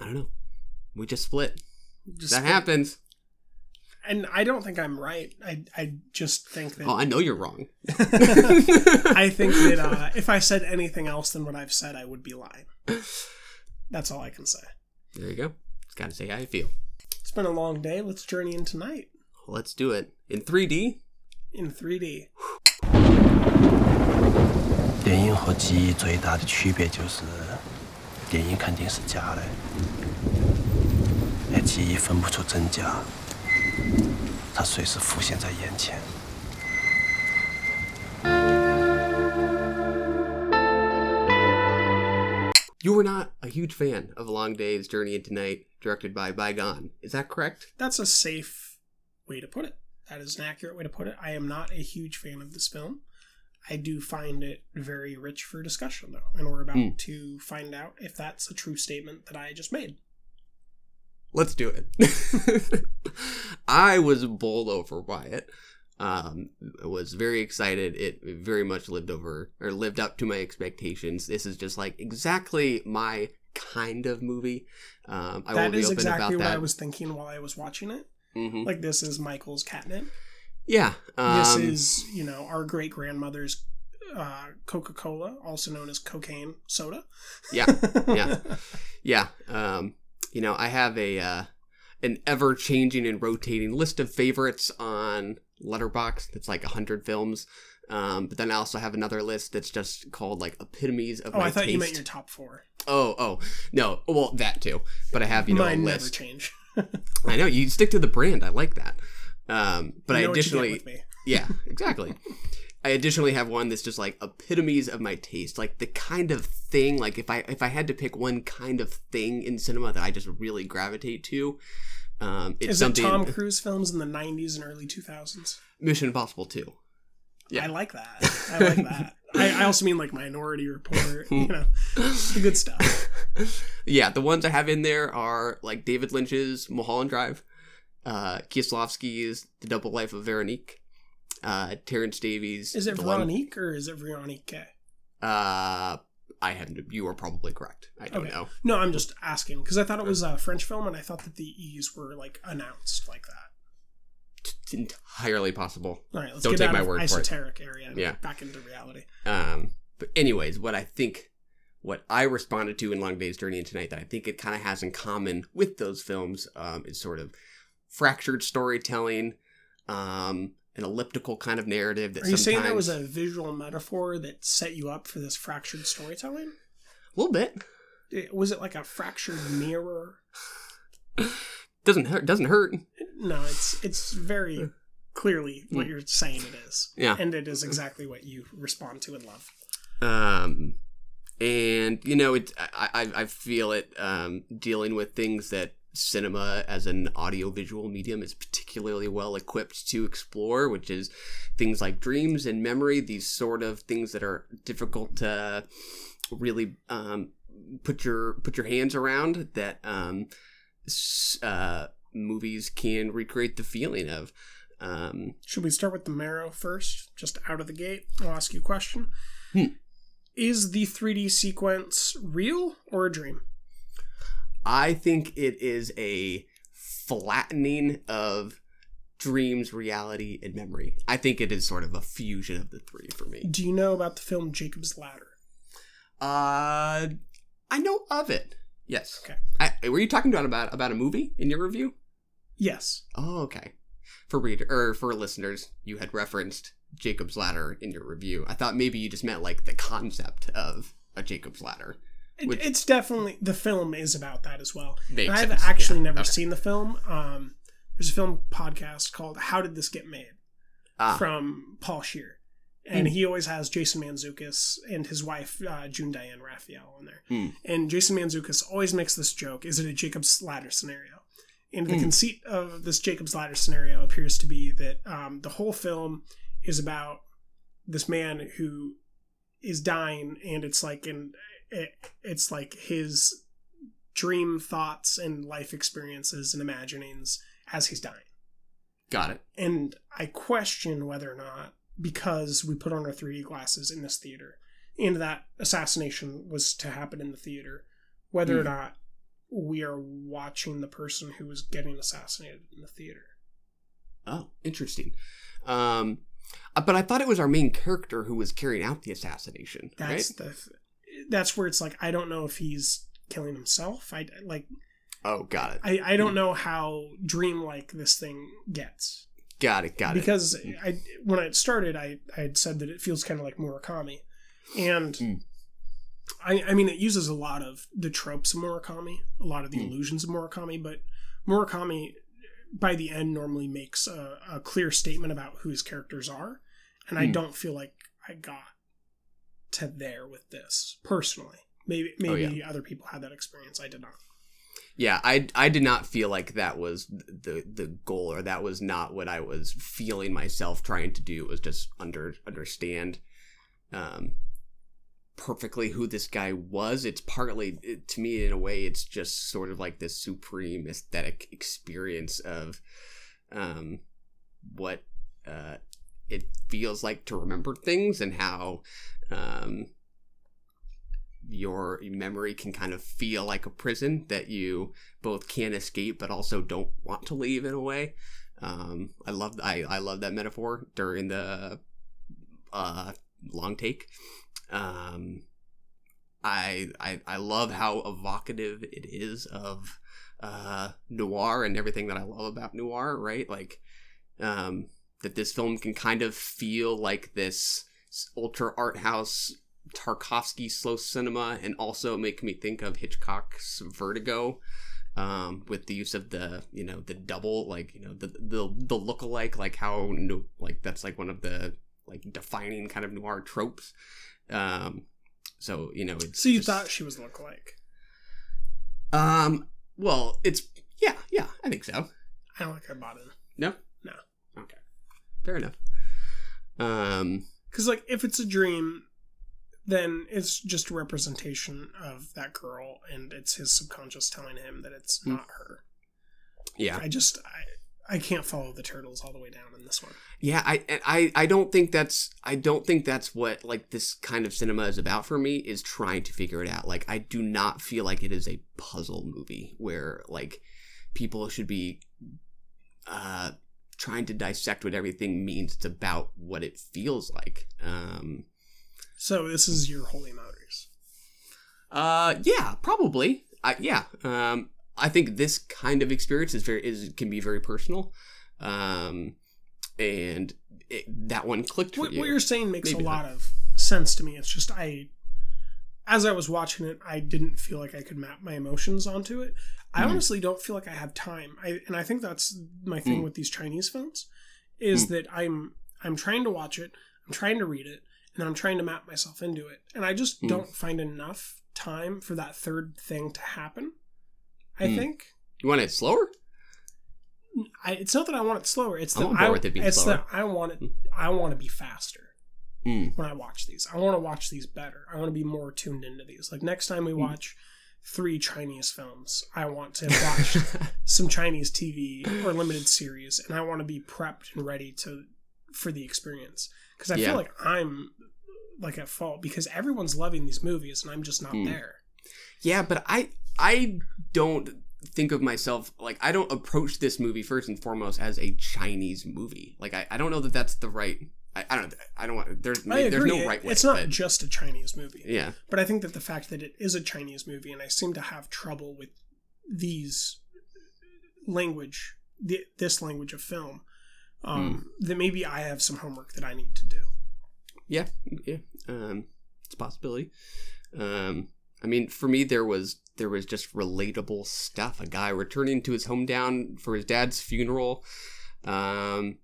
I don't know. We just split. Just that happens And I don't think I'm right. I I just think that oh i know you're wrong I think that uh, if I said anything else than what I've said, I would be lying. That's all I can say. there you go just gotta say how you feel It's been a long day. Let's journey into night let's do it in 3d in 3D. 电影和记忆最大的区别就是，电影肯定是假的，而记忆分不出真假， you were not a huge fan of A Long Day's Journey into Night, directed by Bi Gan. Is that correct? That's a safe way to put it. That is an accurate way to put it. I am not a huge fan of this film. I do find it very rich for discussion, though, and we're about mm. to find out if that's a true statement that I just made. Let's do it. I was bowled over by it. Um, was very excited. It very much lived over or lived up to my expectations. This is just like exactly my kind of movie. Um, I will be is open exactly about what that. I was thinking while I was watching it. Mhm. Like this is Michael's catnip. yeah. this um, is you know our great grandmother's uh, Coca Cola, also known as cocaine soda. yeah yeah yeah um you know i have a uh an ever changing and rotating list of favorites on Letterboxd that's like 100 films um but then i also have another list that's just called like epitomes of Oh, my I thought taste. you meant your top four. oh oh no well that too but i have you know Mine a never list change. i know you stick to the brand i like that um but You i know get additionally yeah, exactly. I additionally have one that's just like epitomes of my taste, like the kind of thing. Like if I if I had to pick one kind of thing in cinema that I just really gravitate to, um, it's Is it. Tom Cruise films in the '90s and early 2000s? Mission Impossible Two. Yeah. I like that. I like that. I, I also mean like Minority Report. You know, the good stuff. yeah, the ones I have in there are like David Lynch's Mulholland Drive, uh, Kieslowski's The Double Life of Veronique, uh, Terence Davies. Is it the one- Veronique or is it Veronique? Uh, I have. You are probably correct. I don't Okay. know. No, I'm just asking because I thought it was a French film and I thought that the E's were like announced like that. It's entirely possible. All right, let's Don't get take out my of word for it. esoteric area and Yeah. back into reality. Um, but anyways, what I think, what I responded to in Long Day's Journey into Night that I think it kind of has in common with those films um, is sort of fractured storytelling, um, an elliptical kind of narrative that Are you saying that was a visual metaphor that set you up for this fractured storytelling? a little bit It- Was it like a fractured mirror? doesn't hurt doesn't hurt. No, it's it's very clearly what you're saying it is. Hmm. Yeah. And it is exactly what you respond to and love. um and you know it i i, I feel it um dealing with things that cinema as an audiovisual medium is particularly well equipped to explore which is things like dreams and memory these sort of things that are difficult to really um, put your put your hands around that um, uh, movies can recreate the feeling of. Um, Should we start with the marrow first, just out of the gate? I'll ask you a question. Hmm. Is the 3D sequence real or a dream? I think it is a flattening of dreams, reality, and memory. I think it is sort of a fusion of the three for me. Do you know about the film Jacob's Ladder? Uh, I know of it. Yes. Okay. I, were you talking about about about a movie in your review? Yes. Oh, okay. For reader or for listeners, you had referenced Jacob's Ladder in your review. I thought maybe you just meant like the concept of a Jacob's Ladder. Which- it's definitely the film is about that as well. I've actually yeah. never Okay. seen the film. Um, there's a film podcast called "How Did This Get Made" Ah, from Paul Scheer, and Hmm. he always has Jason Mantzoukas and his wife uh, June Diane Raphael on there. Hmm. And Jason Mantzoukas always makes this joke: "Is it a Jacob's Ladder scenario?" And the Hmm. conceit of this Jacob's Ladder scenario appears to be that um, the whole film is about this man who is dying, and it's like in it, it's like his dream thoughts and life experiences and imaginings as he's dying. got it. And I question whether or not, because we put on our 3D glasses in this theater, and that assassination was to happen in the theater, whether or Hmm. not we are watching the person who was getting assassinated in the theater. Oh, interesting. Um, uh, but I thought it was our main character who was carrying out the assassination. That's right? the that's where it's like I don't know if he's killing himself. I like Oh, got it. I, I don't know how dreamlike this thing gets. Got it. Got it. because I when I started, I I had said that it feels kind of like Murakami, and Mm. I I mean it uses a lot of the tropes of Murakami, a lot of the Mm. illusions of Murakami, but Murakami by the end normally makes a, a clear statement about who his characters are, and I Mm. don't feel like I got to there with this personally. Maybe Oh, maybe other people had that experience. I did not. yeah, I I did not feel like that was the the goal or that was not what I was feeling myself trying to do. It was just under understand um perfectly who this guy was. It's partly it, to me in a way it's just sort of like this supreme aesthetic experience of um what uh it feels like to remember things and how um your memory can kind of feel like a prison that you both can't escape but also don't want to leave in a way. Um, I love I, I love that metaphor during the uh, long take. Um, I, I I love how evocative it is of uh, noir and everything that I love about noir. Right, like um, that this film can kind of feel like this ultra art house Tarkovsky slow cinema and also make me think of Hitchcock's Vertigo um, with the use of the you know the double like you know the the the look-alike like how no like that's like one of the like defining kind of noir tropes um so you know it's So you just- thought she was look like? um well it's yeah yeah I think so I don't think I bought it. no fair enough um Because like if it's a dream, then it's just a representation of that girl, and it's his subconscious telling him that it's Hmm. not her. yeah I just I I can't follow the turtles all the way down in this one. Yeah, I I I don't think that's I don't think that's what like this kind of cinema is about for me is trying to figure it out. Like I do not feel like it is a puzzle movie where like people should be uh trying to dissect what everything means. It's about what it feels like. Um So this is your holy motors. uh yeah, probably. I yeah. Um I think this kind of experience is very is can be very personal. Um and it, that one clicked for What, you. what you're saying makes Maybe a not. lot of sense to me. It's just I, as I was watching it, I didn't feel like I could map my emotions onto it. I Mhm. honestly don't feel like I have time. I and I think that's my thing Mm. with these Chinese films, is Mm. that I'm I'm trying to watch it, I'm trying to read it, and I'm trying to map myself into it, and I just Mm. don't find enough time for that third thing to happen. I Mm. think. You want it slower? I, it's not that I want it slower. It's that I, it it's slower. that I want it. I want to be faster. Mm. when I watch these. I want to watch these better. I want to be more tuned into these. Like next time we watch three Chinese films, I want to watch some Chinese TV or limited series, and I want to be prepped and ready to for the experience because I Yeah. feel like I'm like at fault because everyone's loving these movies and I'm just not Mm. there. Yeah, but I I don't think of myself like I don't approach this movie first and foremost as a Chinese movie. Like I, I don't know that that's the right. I, I don't I don't want there's I there's no right way. it's not but- just a Chinese movie. yeah. But I think that the fact that it is a Chinese movie, and I seem to have trouble with these language, th- this language of film, um, that maybe I have some homework that I need to do. Yeah, yeah, um, it's a possibility. Um, I mean, for me, there was there was just relatable stuff. A guy returning to his hometown for his dad's funeral. Um,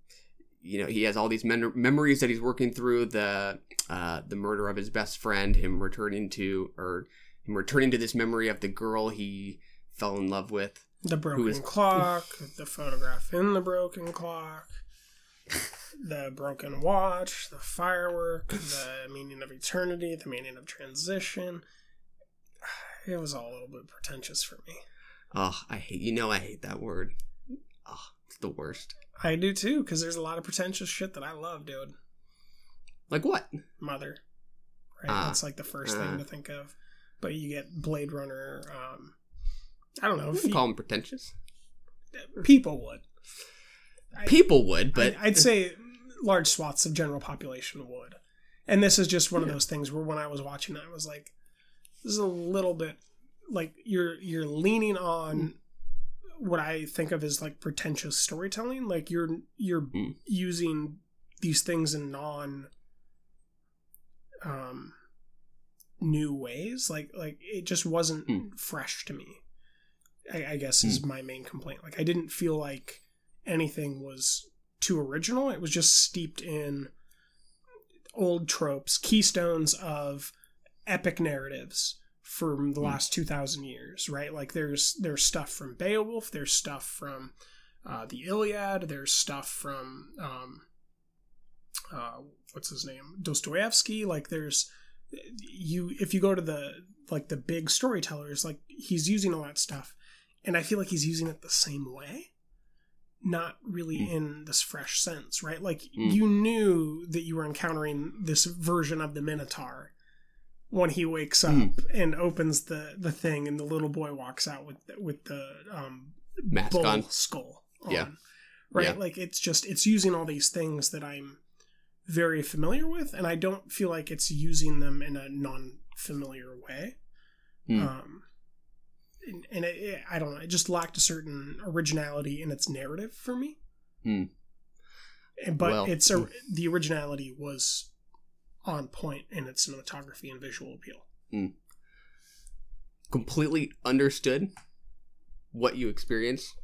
you know, he has all these men- memories that he's working through. The uh, the murder of his best friend, him returning to or him returning to this memory of the girl he fell in love with. The broken is- clock, the photograph in the broken clock, the broken watch, the firework, the meaning of eternity, the meaning of transition. It was all a little bit pretentious for me. Oh, I hate you know I hate that word. Oh, it's the worst. I do too, because there's a lot of pretentious shit that I love, dude. Like what? Mother. Right? Ah. That's like the first Ah. thing to think of. But you get Blade Runner. Um, I don't know. I If you- call them pretentious. people would. I- People would, but I, I'd say large swaths of general population would. And this is just one of those things where when I was watching it, I was like, this is a little bit like you're you're leaning on what I think of as like pretentious storytelling. Like you're you're Mm. using these things in non um new ways. Like like it just wasn't Mm. fresh to me. I, I guess is my main complaint. Like I didn't feel like anything was too original. It was just steeped in old tropes, keystones of epic narratives from the last 2000 years, right? Like there's there's stuff from Beowulf, there's stuff from uh, the Iliad, there's stuff from um, uh, what's his name, Dostoevsky. Like there's you if you go to the like the big storytellers, like he's using all that stuff, and I feel like he's using it the same way, not really Mm. in this fresh sense, right? Like Mm. you knew that you were encountering this version of the Minotaur when he wakes up Mm. and opens the the thing, and the little boy walks out with with the um, mask bull on. skull on. Yeah. Right? Yeah. Like it's just it's using all these things that I'm very familiar with and I don't feel like it's using them in a non-familiar way. Hmm. Um and, and it, it- I don't know, it just lacked a certain originality in its narrative for me. Hmm. And, but Well, it's a, hmm. the originality was on point in its cinematography and visual appeal. Completely understood what you experienced.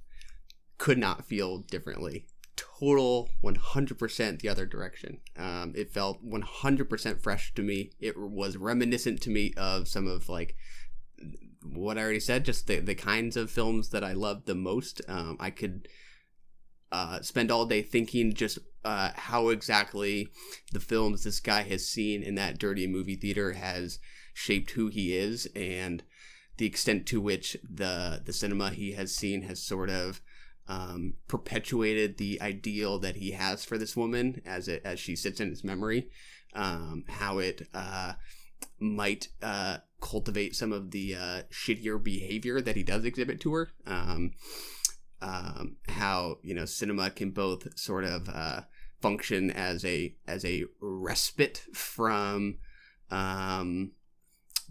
Could not feel differently. Total 100% the other direction. Um, it felt 100% fresh to me. It was reminiscent to me of some of like what I already said, just the, the kinds of films that I love the most. Um, I could uh, spend all day thinking just uh, how exactly the films this guy has seen in that dirty movie theater has shaped who he is and the extent to which the the cinema he has seen has sort of um, perpetuated the ideal that he has for this woman as it as she sits in his memory um, how it uh, might uh, cultivate some of the uh, shittier behavior that he does exhibit to her. Um, um, how you know cinema can both sort of uh, function as a as a respite from um,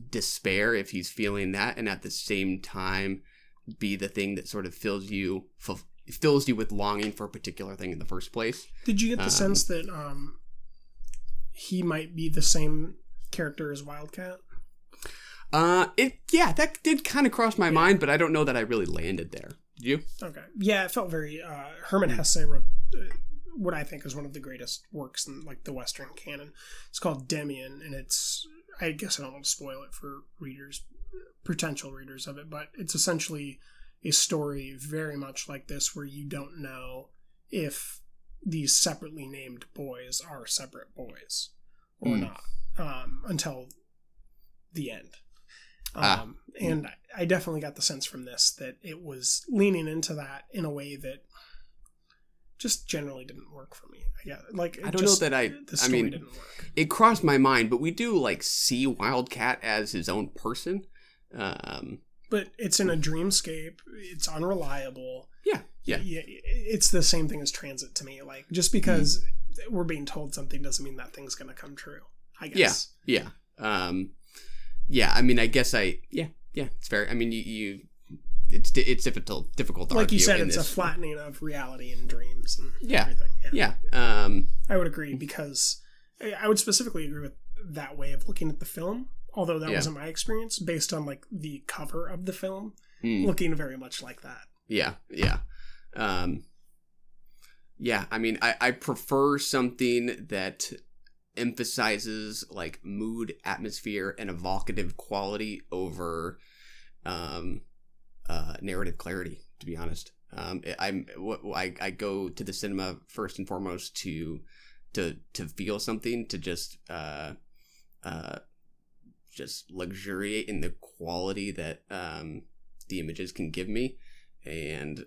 despair if he's feeling that, and at the same time be the thing that sort of fills you fulf- fills you with longing for a particular thing in the first place. Did you get the Um, sense that um he might be the same character as Wildcat? Uh, it yeah, that did kind of cross my mind, but I don't know that I really landed there. You? Okay. Yeah, it felt very uh Hermann Hesse wrote uh, what I think is one of the greatest works in like the western canon. It's called Demian and it's I guess I don't want to spoil it for readers potential readers of it, but it's essentially a story very much like this where you don't know if these separately named boys are separate boys or Mm. not um, until the end. Um, Ah. And I definitely got the sense from this that it was leaning into that in a way that just generally didn't work for me. I guess like I don't just- know that I. I mean, it crossed my mind, but we do like see Wildcat as his own person. Um, But it's in a dreamscape. It's unreliable. yeah, yeah, yeah, it's the same thing as transit to me. Like just because we're being told something doesn't mean that thing's going to come true. I guess. yeah, yeah. Um, yeah. I mean, I guess I. Yeah, yeah. It's fair. I mean, you. you it's it's difficult difficult to Like you said, it's this. a flattening of reality and dreams and Yeah. everything. Yeah. Um, I would agree because I would specifically agree with that way of looking at the film. Although that Yeah. wasn't my experience, based on like the cover of the film, Hmm. looking very much like that. Yeah, yeah. Um Yeah, I mean I, I prefer something that emphasizes like mood, atmosphere, and evocative quality over um uh narrative clarity, to be honest. Um I- I'm I, I go to the cinema first and foremost to to to feel something, to just uh uh just luxuriate in the quality that um the images can give me and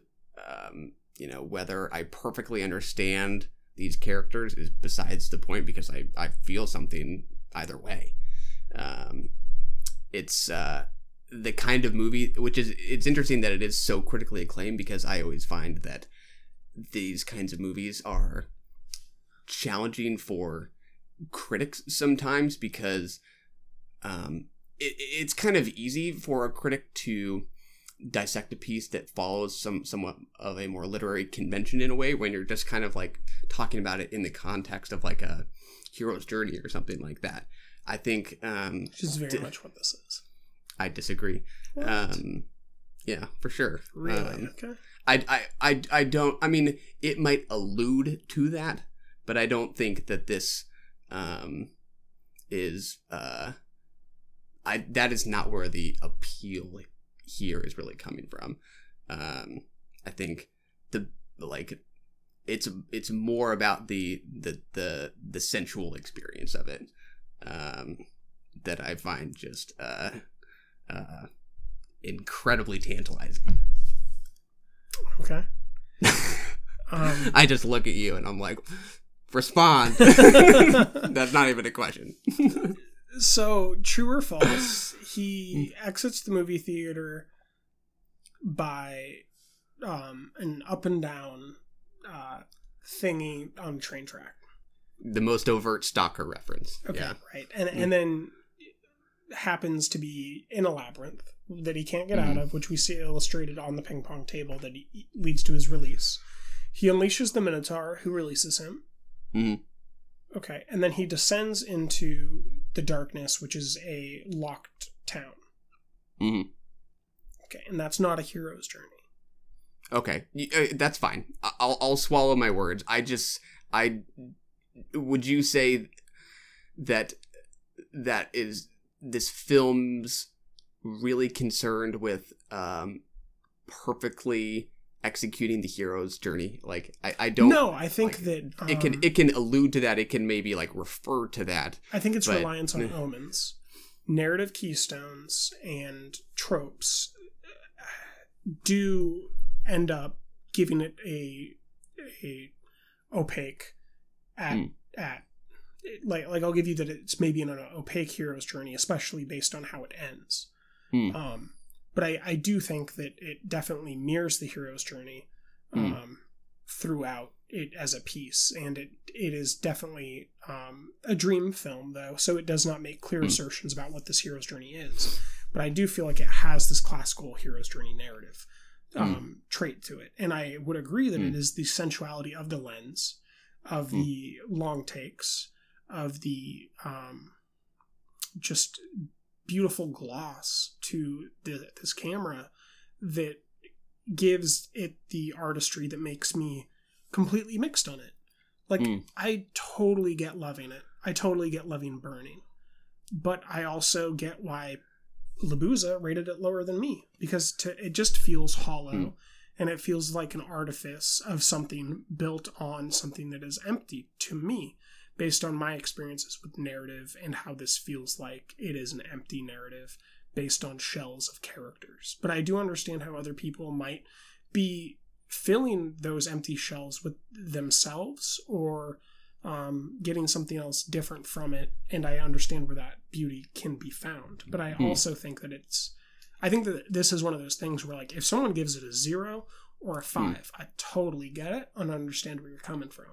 um, you know whether i perfectly understand these characters is besides the point because i, I feel something either way. Um, it's uh, the kind of movie which is it's interesting that it is so critically acclaimed because i always find that these kinds of movies are challenging for critics sometimes because um, it, it's kind of easy for a critic to dissect a piece that follows some somewhat of a more literary convention in a way when you're just kind of like talking about it in the context of like a hero's journey or something like that. I think um Which is very d- much what this is. I disagree. Um yeah, for sure. Really? Um, okay. I, I, I, I don't. I mean, it might allude to that, but I don't think that this um, is. Uh, I that is not where the appeal here is really coming from. Um, I think the like it's it's more about the the the the sensual experience of it um, that I find just uh, uh, incredibly tantalizing. Okay. Um, I just look at you and I'm like, respond. That's not even a question. So true or false he exits the movie theater by um an up and down uh thingy on train track the most overt stalker reference. okay Yeah. right and and then happens to be in a labyrinth that he can't get Mm-hmm. out of which we see illustrated on the ping pong table that he, leads to his release he unleashes the minotaur who releases him Mhm. okay and then he descends into the darkness which is a locked town Mhm. Okay, and that's not a hero's journey. Okay, uh, that's fine. I'll I'll swallow my words. I just I would you say that that is this film's really concerned with um perfectly executing the hero's journey like i, I don't no, I think like, that um, it can it can allude to that it can maybe like refer to that I think it's but- reliance on omens, narrative keystones, and tropes do end up giving it a a opaque at Hmm. at like like I'll give you that it's maybe an opaque hero's journey, especially based on how it ends. Hmm. Um, but I I do think that it definitely mirrors the hero's journey Hmm. um, throughout it as a piece, and it it is definitely um, a dream film though, so it does not make clear Hmm. assertions about what this hero's journey is. But I do feel like it has this classical hero's journey narrative um, trait to it, and I would agree that it Hmm. the sensuality of the lens, of Hmm. the long takes, of the um, just beautiful gloss to the, this camera that gives it the artistry that makes me completely mixed on it. Like Mm. I totally get loving it. I totally get loving burning. But I also get why Labuza rated it lower than me because to, it just feels hollow Mm. and it feels like an artifice of something built on something that is empty to me based on my experiences with narrative and how this feels like it is an empty narrative based on shells of characters. But I do understand how other people might be filling those empty shells with themselves or um, getting something else different from it. And I understand where that beauty can be found. But I Hmm. also think that it's, I think that this is one of those things where, like, if someone gives it a zero or a Hmm. five, I totally get it and understand where you're coming from.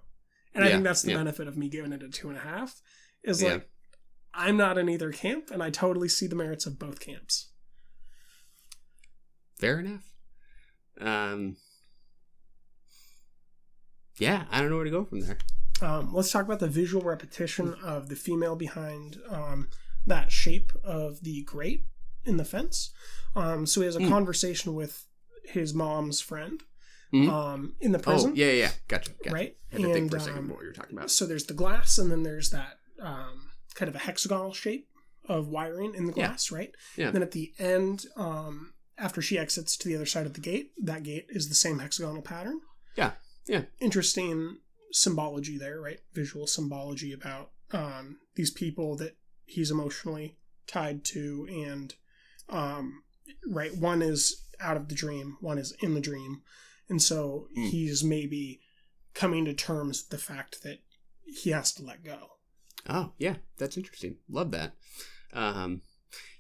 And I think that's the yeah. benefit of me giving it a two and a half is Yeah. like, I'm not in either camp, and I totally see the merits of both camps. Fair enough. Um. Yeah, I don't know where to go from there. Um, let's talk about the visual repetition of the female behind um, that shape of the grate in the fence. Um, so he has a Mm. conversation with his mom's friend Mhm. um, in the prison. Oh, yeah, yeah, yeah. Gotcha. gotcha. Right? I had to think for a second um, what you were talking about. So there's the glass, and then there's that um, kind of a hexagonal shape of wiring in the Yeah. glass, right? Yeah. Then at the end, um, after she exits to the other side of the gate, that gate is the same hexagonal pattern. Yeah, yeah. Interesting symbology there, right? Visual symbology about um, these people that he's emotionally tied to, and um, right, one is out of the dream, one is in the dream, and so Mm. he's maybe coming to terms with the fact that he has to let go. Oh, yeah, that's interesting. Love that. Um,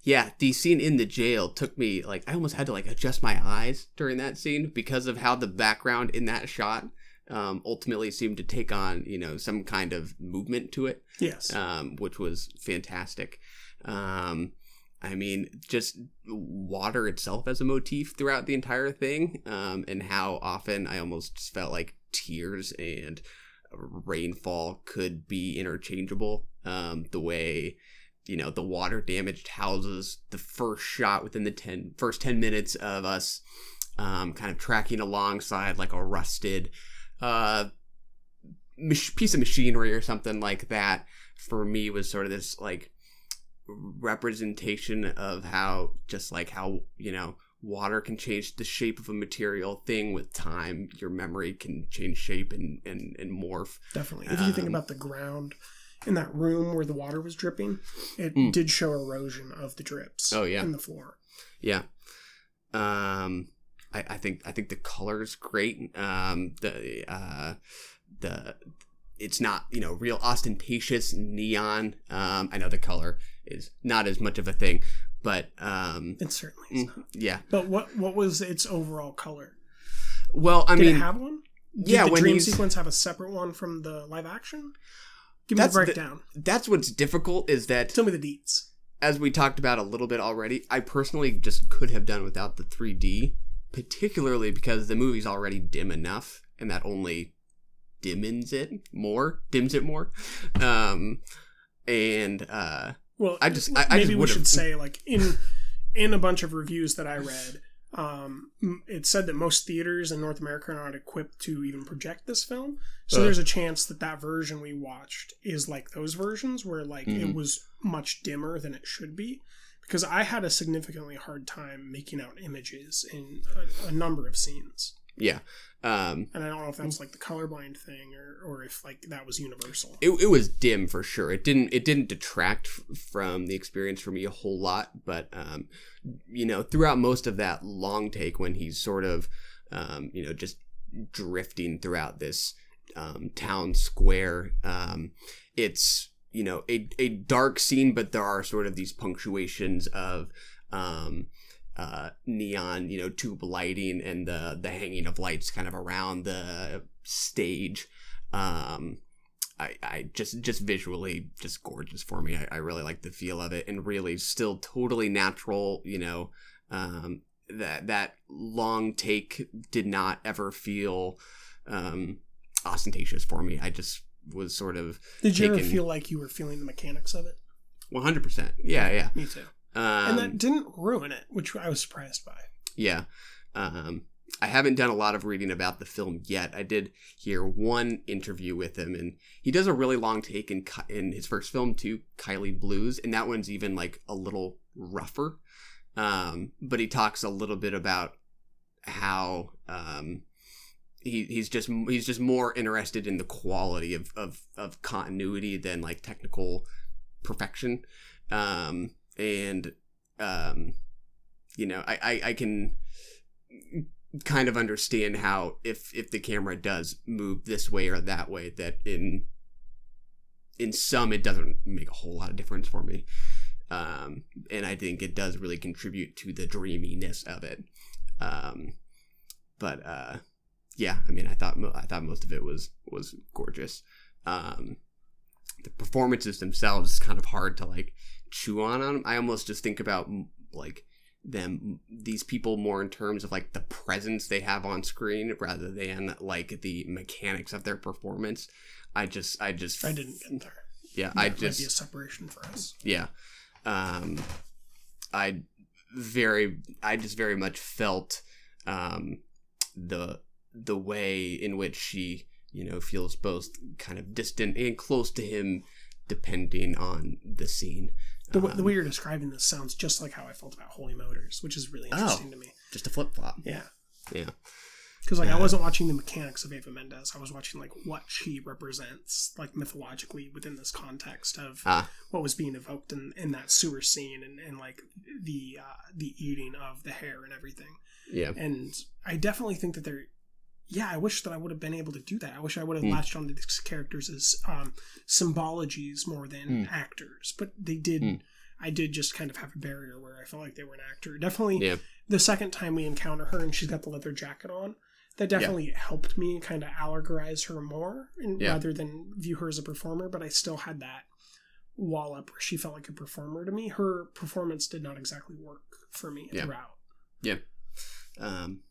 yeah, the scene in the jail took me like I almost had to like adjust my eyes during that scene because of how the background in that shot um, ultimately seemed to take on you know some kind of movement to it. Yes. um, which was fantastic. Um, I mean, just water itself as a motif throughout the entire thing, um, and how often I almost felt like tears and rainfall could be interchangeable. Um, the way you know the water damaged houses. The first shot within the 10, first ten minutes of us, um, kind of tracking alongside like a rusted, uh, piece of machinery or something like that for me was sort of this like representation of how just like how you know water can change the shape of a material thing with time your memory can change shape and and, and morph Definitely. If you think Um, about the ground in that room where the water was dripping, it Mm. did show erosion of the drips Oh, yeah. in the floor. Yeah. Um I, I think I think the color is great. Um the uh the it's not, you know, real ostentatious neon. Um I know the color is not as much of a thing, but um It certainly is mm, not. yeah. But what what was its overall color? Well, I Did mean it have one? Did yeah, the when dream sequence have a separate one from the live action? Give me That's the the- breakdown. that's what's difficult is that Tell me the deets. as we talked about a little bit already, I personally just could have done without the 3D, particularly because the movie's already dim enough, and that only dimmens it more, dims it more. Um, and uh, Well, I just- I- I maybe just we should say like in in a bunch of reviews that I read, um, it said that most theaters in North America are not equipped to even project this film. So Ugh. there's a chance that that version we watched is like those versions where like it Mhm. was much dimmer than it should be. Because I had a significantly hard time making out images in a, a number of scenes, yeah, um, and I don't know if that's like the colorblind thing or or if like that was universal. it, it was dim for sure. It didn't it didn't detract f- from the experience for me a whole lot, but um, you know, throughout most of that long take when he's sort of um, you know, just drifting throughout this um, town square, um, it's you know a a dark scene, but there are sort of these punctuations of um, uh, neon, you know, tube lighting and the the hanging of lights kind of around the stage. Um, I, I just just visually just gorgeous for me. I, I really like the feel of it and really still totally natural. You know, um, that that long take did not ever feel um, ostentatious for me. I just was sort of Did you ever feel like you were feeling the mechanics of it? one hundred percent. Yeah, yeah. Me too. Um, and that didn't ruin it, which I was surprised by. Yeah. Um, I haven't done a lot of reading about the film yet. I did hear one interview with him, and he does a really long take in in his first film too, Kaili Blues, and that one's even like a little rougher. Um, but he talks a little bit about how um, he he's just he's just more interested in the quality of of, of continuity than like technical perfection um and um you know I, I i can kind of understand how if if the camera does move this way or that way that in in some it doesn't make a whole lot of difference for me. Um and i think it does really contribute to the dreaminess of it. Um but uh yeah i mean i thought i thought most of it was was gorgeous. Um the performances themselves is kind of hard to like chew on on i almost just think about like them these people more in terms of like the presence they have on screen rather than like the mechanics of their performance i just i just I didn't get there. yeah That i might be a just separation for us. yeah um i very i just very much felt um the the way in which she you know feels both kind of distant and close to him depending on the scene The, w the Um, way you're describing this sounds just like how I felt about Holy Motors, which is really interesting Oh. to me. just a flip-flop Yeah. yeah Because like I Uh, wasn't watching the mechanics of Eva Mendes. I was watching like what she represents, like mythologically within this context of Ah. what was being evoked in, in that sewer scene and, and like the uh, the eating of the hair and everything. yeah And I definitely think that they're yeah, I wish that I would have been able to do that. I wish I would have Mm. latched onto these characters as um, symbologies more than Mm. actors. But they did. Mm. I did just kind of have a barrier where I felt like they were an actor. Definitely, yeah the second time we encounter her and she's got the leather jacket on, that definitely helped me kind of allegorize her more, and Yeah. rather than view her as a performer. But I still had that wall up where she felt like a performer to me. Her performance did not exactly work for me Yeah. throughout. Yeah. Um,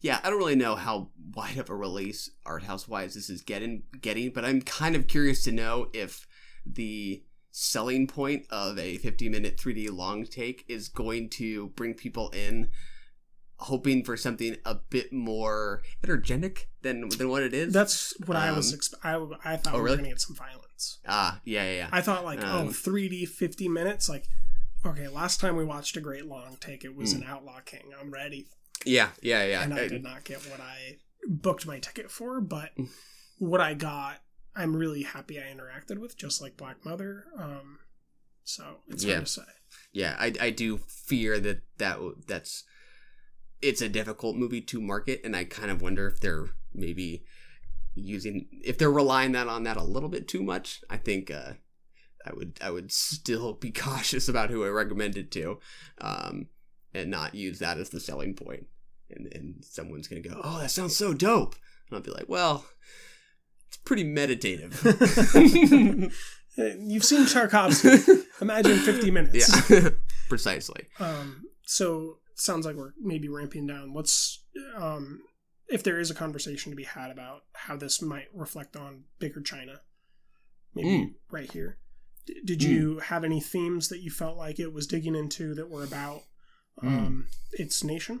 yeah, I don't really know how wide of a release art house wise this is getting getting, but I'm kind of curious to know if the selling point of a 50 minute 3D long take is going to bring people in hoping for something a bit more energetic than than what it is. That's what I was. Um, Exp- I, I thought oh, we were really? going to get some violence. ah, yeah, yeah, yeah. I thought like, oh, Um, 3D 50 minutes. Like, okay, last time we watched a great long take, it was Hmm. an Outlaw King. I'm ready. Yeah, yeah, yeah. and I Uh, did not get what I booked my ticket for, but what I got, I'm really happy I interacted with, just like Black Mother. Um, so it's Yeah. hard to say. yeah i i do fear that that that's it's a difficult movie to market and i kind of wonder if they're maybe using if they're relying that on that a little bit too much i think uh i would i would still be cautious about who i recommend it to um and not use that as the selling point and and someone's gonna go oh that sounds so dope and i'll be like well it's pretty meditative You've seen Tarkovsky. Imagine 50 minutes. yeah precisely Um, so sounds like we're maybe ramping down. Let's, um, if there is a conversation to be had about how this might reflect on bigger China, maybe Mm. right here. D- did you have any themes that you felt like it was digging into that were about um, its nation?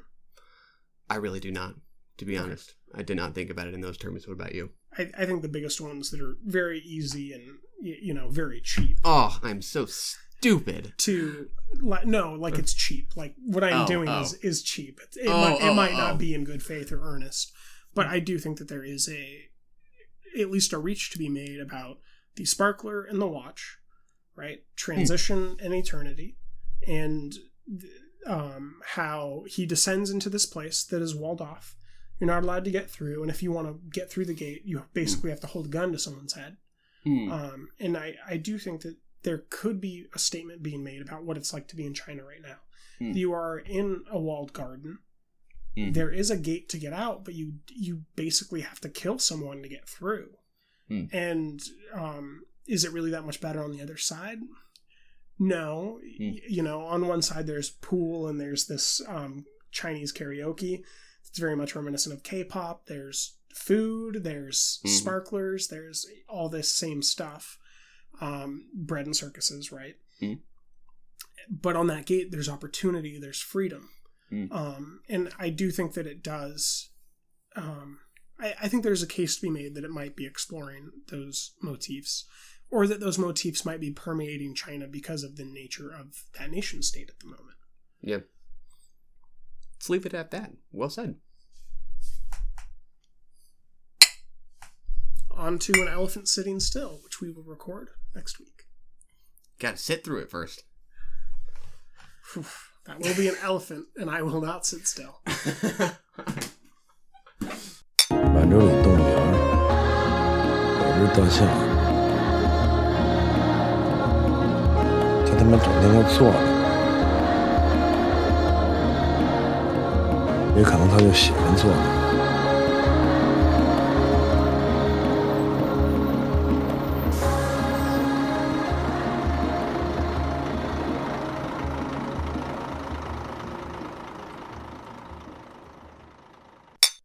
I really do not, to be honest. I did not think about it in those terms. What about you? I, I think the biggest ones that are very easy and you know very cheap Oh, I'm so stupid. to like no like it's cheap like what i'm Oh, doing oh. is is cheap it, it Oh, might, it oh, oh might oh. not be in good faith or earnest but i do think that there is a at least a reach to be made about the sparkler and the watch right hmm. transition and eternity and um, how he descends into this place that is walled off you're not allowed to get through and if you want to get through the gate you basically have to hold a gun to someone's head Hmm. um, and I, I do think that there could be a statement being made about what it's like to be in China right now. Hmm. You are in a walled garden. Mhm. There is a gate to get out, but you you basically have to kill someone to get through. Hmm. And um, is it really that much better on the other side? No. Hmm. Y- You know, on one side there's pool and there's this um, Chinese karaoke. It's very much reminiscent of K-pop. There's food. There's Mhm. sparklers. There's all this same stuff. Um, bread and circuses, right? Mhm. But on that gate, there's opportunity. There's freedom. Mm. Um, and I do think that it does. Um, I, I think there's a case to be made that it might be exploring those motifs, or that those motifs might be permeating China because of the nature of that nation state at the moment. Yep. Let's leave it at that. Well said. on to an elephant sitting still, which we will record next week. Gotta sit through it first. Phew, that will be an elephant, and I will not sit still. 满洲里动物园有只大象， 它他妈整天就坐着，也可能它就喜欢坐着。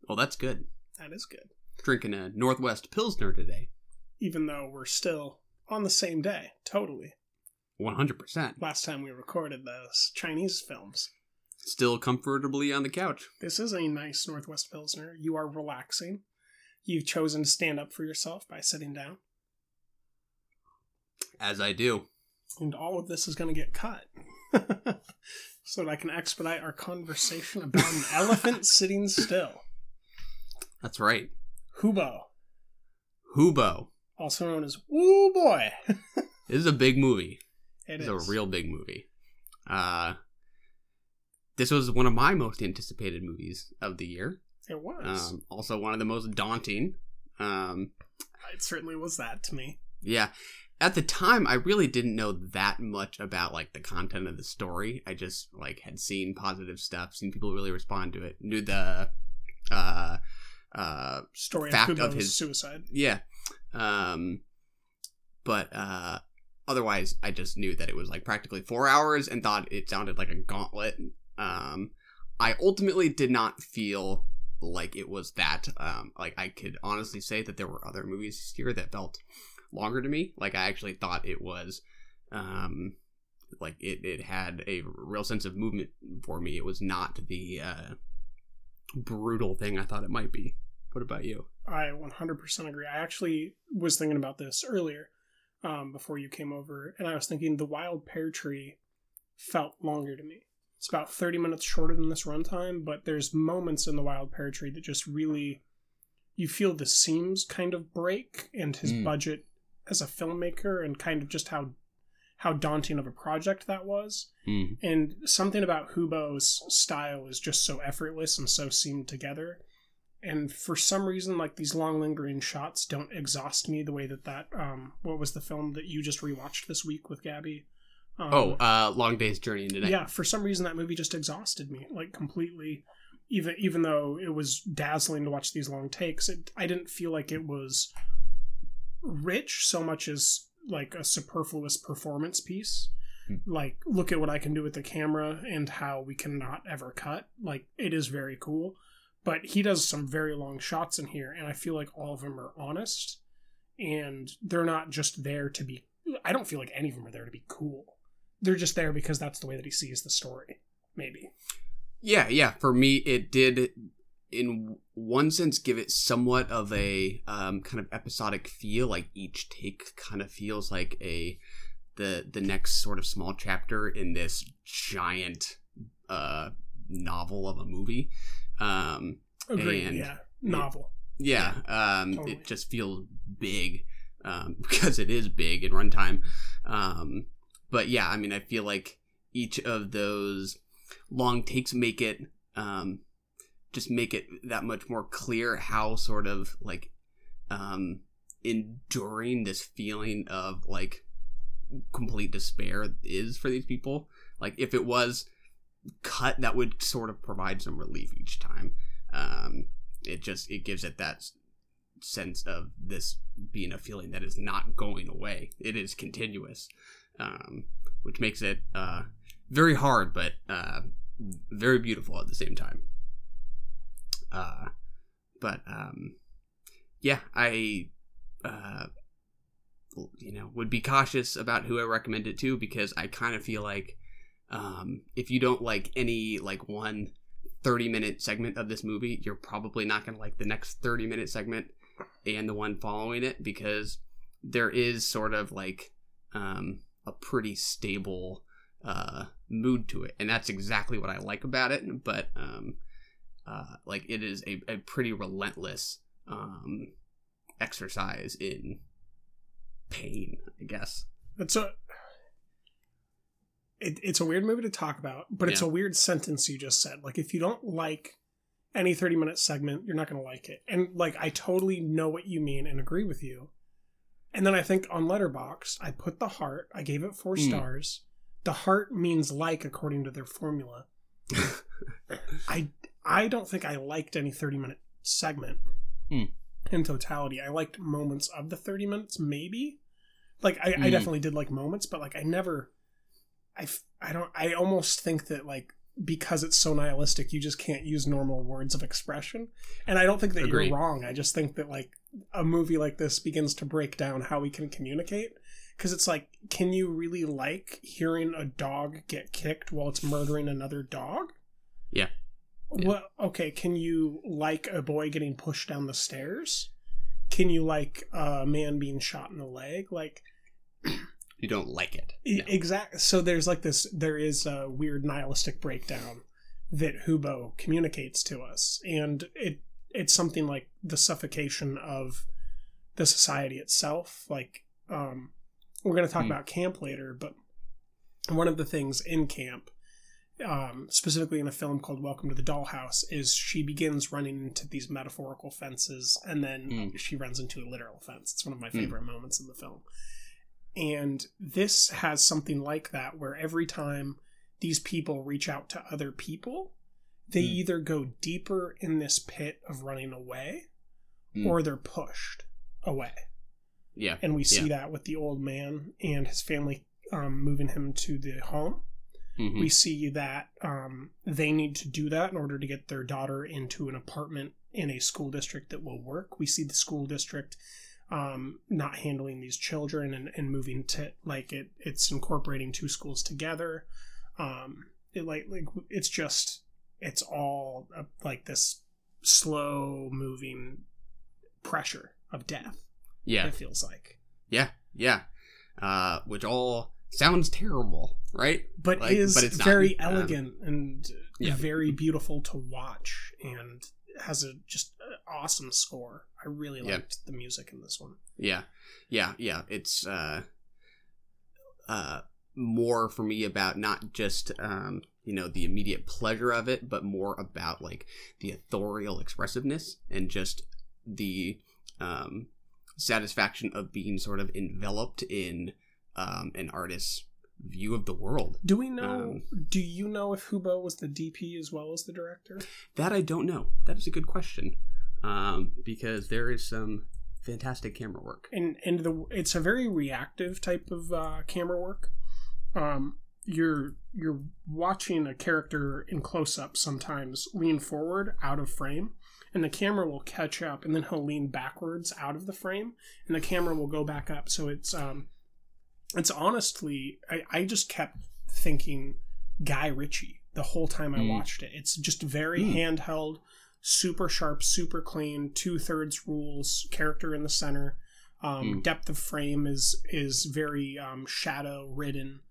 Well, that's good. That is good. Drinking a Northwest Pilsner today. Even though we're still on the same day, totally. 100%. Last time we recorded those Chinese films. Still comfortably on the couch. This is a nice Northwest Pilsner. You are relaxing. You've chosen to stand up for yourself by sitting down. As I do. And all of this is going to get cut. so that I can expedite our conversation about an elephant sitting still. That's right. Hu Bo, Hubo. also known as Woo Boy. This is a big movie. It It's is. a real big movie. Uh, this was one of my most anticipated movies of the year. It was. Um, also one of the most daunting. Um, it certainly was that to me. yeah. At the time, I really didn't know that much about like the content of the story. I just like had seen positive stuff, seen people really respond to it. Knew the uh, uh, Story fact of, of his suicide. Yeah. Um but uh otherwise I just knew that it was like practically 4 hours and thought it sounded like a gauntlet. Um I ultimately did not feel like it was that um like I could honestly say that there were other movies here that felt longer to me. Like I actually thought it was um like it, it had a real sense of movement for me. It was not the uh brutal thing I thought it might be. What about you? I 100% agree. I actually was thinking about this earlier um, before you came over, and I was thinking the Wild Pear Tree felt longer to me. It's about 30 minutes shorter than this runtime, but there's moments in the Wild Pear Tree that just really you feel the seams kind of break and his Mm. budget as a filmmaker and kind of just how how daunting of a project that was. Mm. And something about Hu Bo's style is just so effortless and so seamed together. And for some reason, like these long lingering shots don't exhaust me the way that that um, what was the film that you just rewatched this week with Gabby? Um, Oh, uh, Long Day's Journey into Night. yeah. For some reason, that movie just exhausted me like completely. Even even though it was dazzling to watch these long takes, it, I didn't feel like it was rich so much as like a superfluous performance piece. Like, look at what I can do with the camera and how we cannot ever cut. Like, it is very cool. But he does some very long shots in here, and I feel like all of them are honest. And they're not just there to be. I don't feel like any of them are there to be cool. They're just there because that's the way that he sees the story. Maybe. Yeah, yeah. For me, it did, in one sense, give it somewhat of a um, kind of episodic feel. Like each take kind of feels like a the the next sort of small chapter in this giant uh, novel of a movie. Um, Agreed. and yeah. Novel. Yeah, um, Totally. it just feels big um, because it is big in runtime. Um, but yeah, I mean, I feel like each of those long takes make it um, just make it that much more clear how sort of like um, enduring this feeling of like complete despair is for these people. Like if it was cut, that would sort of provide some relief each time. Um, it just it gives it that sense of this being a feeling that is not going away. It is continuous, um, which makes it uh, very hard, but uh, very beautiful at the same time. Uh, but um, yeah, I uh, you know would be cautious about who I recommend it to because I kind of feel like um, if you don't like any like one 30 minute segment of this movie, you're probably not going to like the next 30 minute segment and the one following it because there is sort of like um, a pretty stable uh, mood to it. And that's exactly what I like about it. But um, uh, like it is a, a pretty relentless um, exercise in pain, I guess. It's a it, it's a weird movie to talk about, but it's Yeah. a weird sentence you just said. Like if you don't like any 30 minute segment, you're not going to like it. And like I totally know what you mean and agree with you. And then I think on Letterboxd, I put the heart, I gave it 4 Mm. stars. The heart means like according to their formula. I I don't think I liked any 30 minute segment Mm. in totality. I liked moments of the 30 minutes maybe. Like I, I Mm. definitely did like moments, but like I never I I don't I almost think that like because it's so nihilistic, you just can't use normal words of expression. And I don't think that Agreed. you're wrong. I just think that like a movie like this begins to break down how we can communicate because it's like can you really like hearing a dog get kicked while it's murdering another dog? Yeah. Well, okay, can you like a boy getting pushed down the stairs? Can you like a man being shot in the leg? Like You don't like it. E- Exactly. So there's like this. There is a weird nihilistic breakdown that Hu Bo communicates to us, and it it's something like the suffocation of the society itself. Like, um, we're going to talk Hmm. about camp later, but one of the things in camp, um, specifically in a film called Welcome to the Dollhouse, is she begins running into these metaphorical fences, and then Hmm. she runs into a literal fence. It's one of my Hmm. favorite moments in the film. And this has something like that where every time these people reach out to other people, they Mm. either go deeper in this pit of running away Mm. or they're pushed away. Yeah. And we see yeah. that with the old man and his family um, moving him to the home. Mhm. We see that um, they need to do that in order to get their daughter into an apartment in a school district that will work. We see the school district um, not handling these children and, and moving to like it. It's incorporating two schools together. Um, it like like it's just it's all uh, like this slow moving pressure of death. Yeah. it feels like. Yeah, yeah. Uh, which all sounds terrible, right? but Like, is but it's not. very Um, elegant and yeah. very beautiful to watch and has a just awesome score. I really liked the music in this one. Yeah, yeah, yeah. It's uh, uh, more for me about not just um, you know, the immediate pleasure of it, but more about like the authorial expressiveness and just the um, satisfaction of being sort of enveloped in um, an artist's view of the world. Do we know? Um, do you know if Hu Bo was the DP as well as the director? That I don't know. That is a good question um, because there is some fantastic camera work. and and the it's a very reactive type of uh, camera work. Um, you're you're watching a character in close up sometimes lean forward out of frame, and the camera will catch up, and then he'll lean backwards out of the frame, and the camera will go back up. So it's um, it's honestly I I just kept thinking Guy Ritchie the whole time I Mm. watched it. It's just very Mm. handheld, super sharp, super clean, two thirds rules, character in the center. Um, Mm. Depth of frame is is very um, shadow ridden.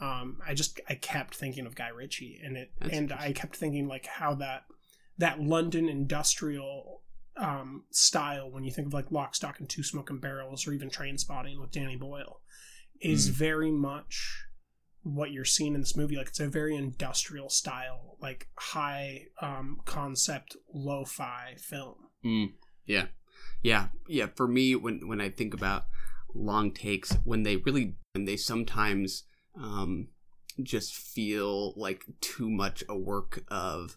Um, I just I kept thinking of Guy Ritchie, and it That's and I kept thinking like how that that London industrial um, style when you think of like Lock, Stock, and Two Smoking Barrels, or even Trainspotting with Danny Boyle, is Mm. very much what you're seeing in this movie. Like it's a very industrial style, like high um, concept lo-fi film. Mm, yeah, yeah, yeah. For me, when when I think about long takes, when they really and they sometimes um, just feel like too much a work of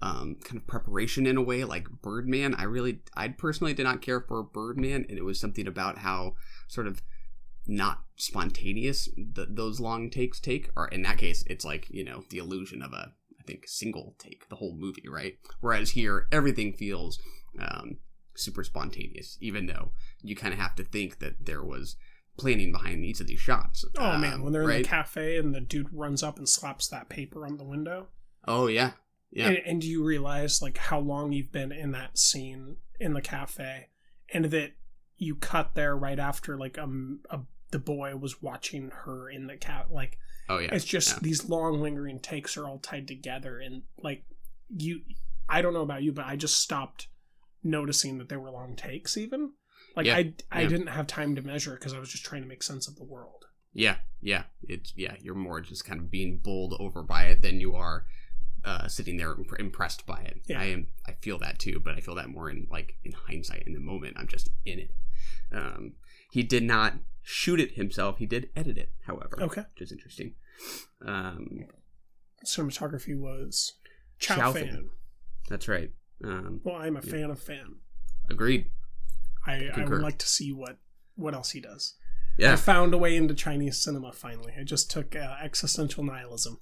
um, kind of preparation in a way, like Birdman. I really, I personally did not care for Birdman, and it was something about how sort of not spontaneous th- those long takes take or in that case it's like you know the illusion of a i think single take the whole movie right? Whereas here everything feels um, super spontaneous even though you kind of have to think that there was planning behind each of these shots Oh man, Um, when they're in the cafe and the dude runs up and slaps that paper on the window. oh yeah yeah. And, and do you realize like how long you've been in that scene in the cafe, and that you cut there right after like um a, the boy was watching her in the cat like oh yeah it's just yeah. these long lingering takes are all tied together and like you I don't know about you but I just stopped noticing that there were long takes even Like Yeah, I I yeah. didn't have time to measure because I was just trying to make sense of the world. Yeah, yeah. It's yeah. You're more just kind of being bowled over by it than you are uh, sitting there imp- impressed by it. Yeah. I am. I feel that too, but I feel that more in like in hindsight. In the moment, I'm just in it. Um, he did not shoot it himself. He did edit it, however. Okay. which is interesting. Um, Cinematography was Chao, Chao fan. Fan. that's right. Um, Well, I'm a Yeah. fan of fan. agreed. I, I would like to see what what else he does. Yeah, I found a way into Chinese cinema finally. I just took uh, existential nihilism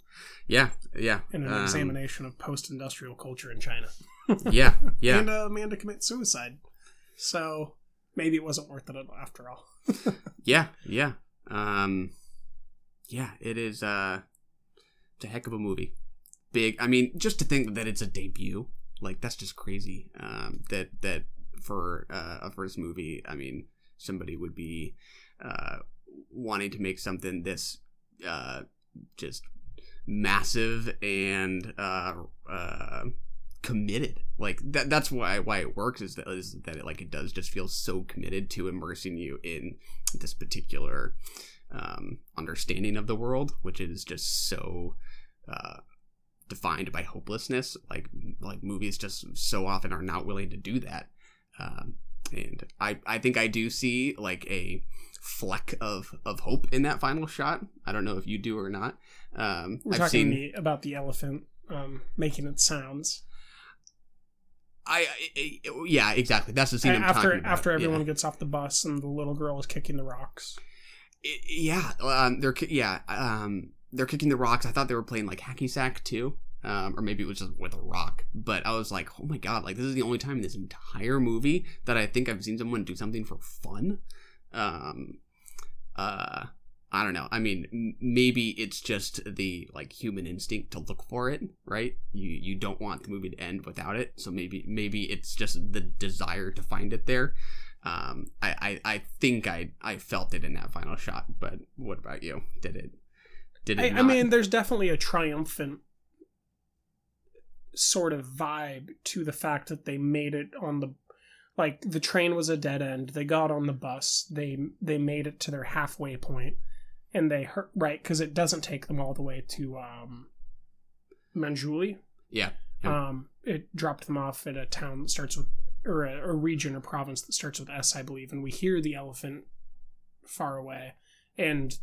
yeah, yeah. and an Um, examination of post-industrial culture in China. Yeah, yeah. and uh, Amanda commits suicide. So maybe it wasn't worth it after all. Yeah, yeah. Um yeah, it is uh it's a heck of a movie. Big I mean, just to think that it's a debut, like that's just crazy. Um that that for uh, a first movie, I mean, somebody would be uh wanting to make something this uh just massive and uh uh committed. Like that that's why why it works is that is that it like it does just feel so committed to immersing you in this particular um understanding of the world which is just so uh defined by hopelessness. Like like movies just so often are not willing to do that. Um and i i think i do see like a fleck of of hope in that final shot. I don't know if you do or not. Um We're i've talking seen the, about the elephant um, making its sounds. I, I, I- yeah, exactly. That's the scene I'm after talking about. after Yeah. everyone gets off the bus and the little girl is kicking the rocks. I- yeah, um, they're yeah, um, they're kicking the rocks. I thought they were playing like hacky sack too, um, or maybe it was just with a rock. But I was like, oh my god, like this is the only time in this entire movie that I think I've seen someone do something for fun. Um, uh, I don't know. I mean, maybe it's just the like human instinct to look for it, right? You you don't want the movie to end without it, so maybe maybe it's just the desire to find it there. Um, I, I, I think I I felt it in that final shot, but what about you? Did it? Did it? I, I mean, there's definitely a triumphant sort of vibe to the fact that they made it on the like the train was a dead end. They got on the bus. They they made it to their halfway point, and they hurt right because it doesn't take them all the way to um, Manzhouli. yeah, yeah. Um, it dropped them off at a town that starts with, or a, a region or province that starts with S, I believe. And we hear the elephant far away, and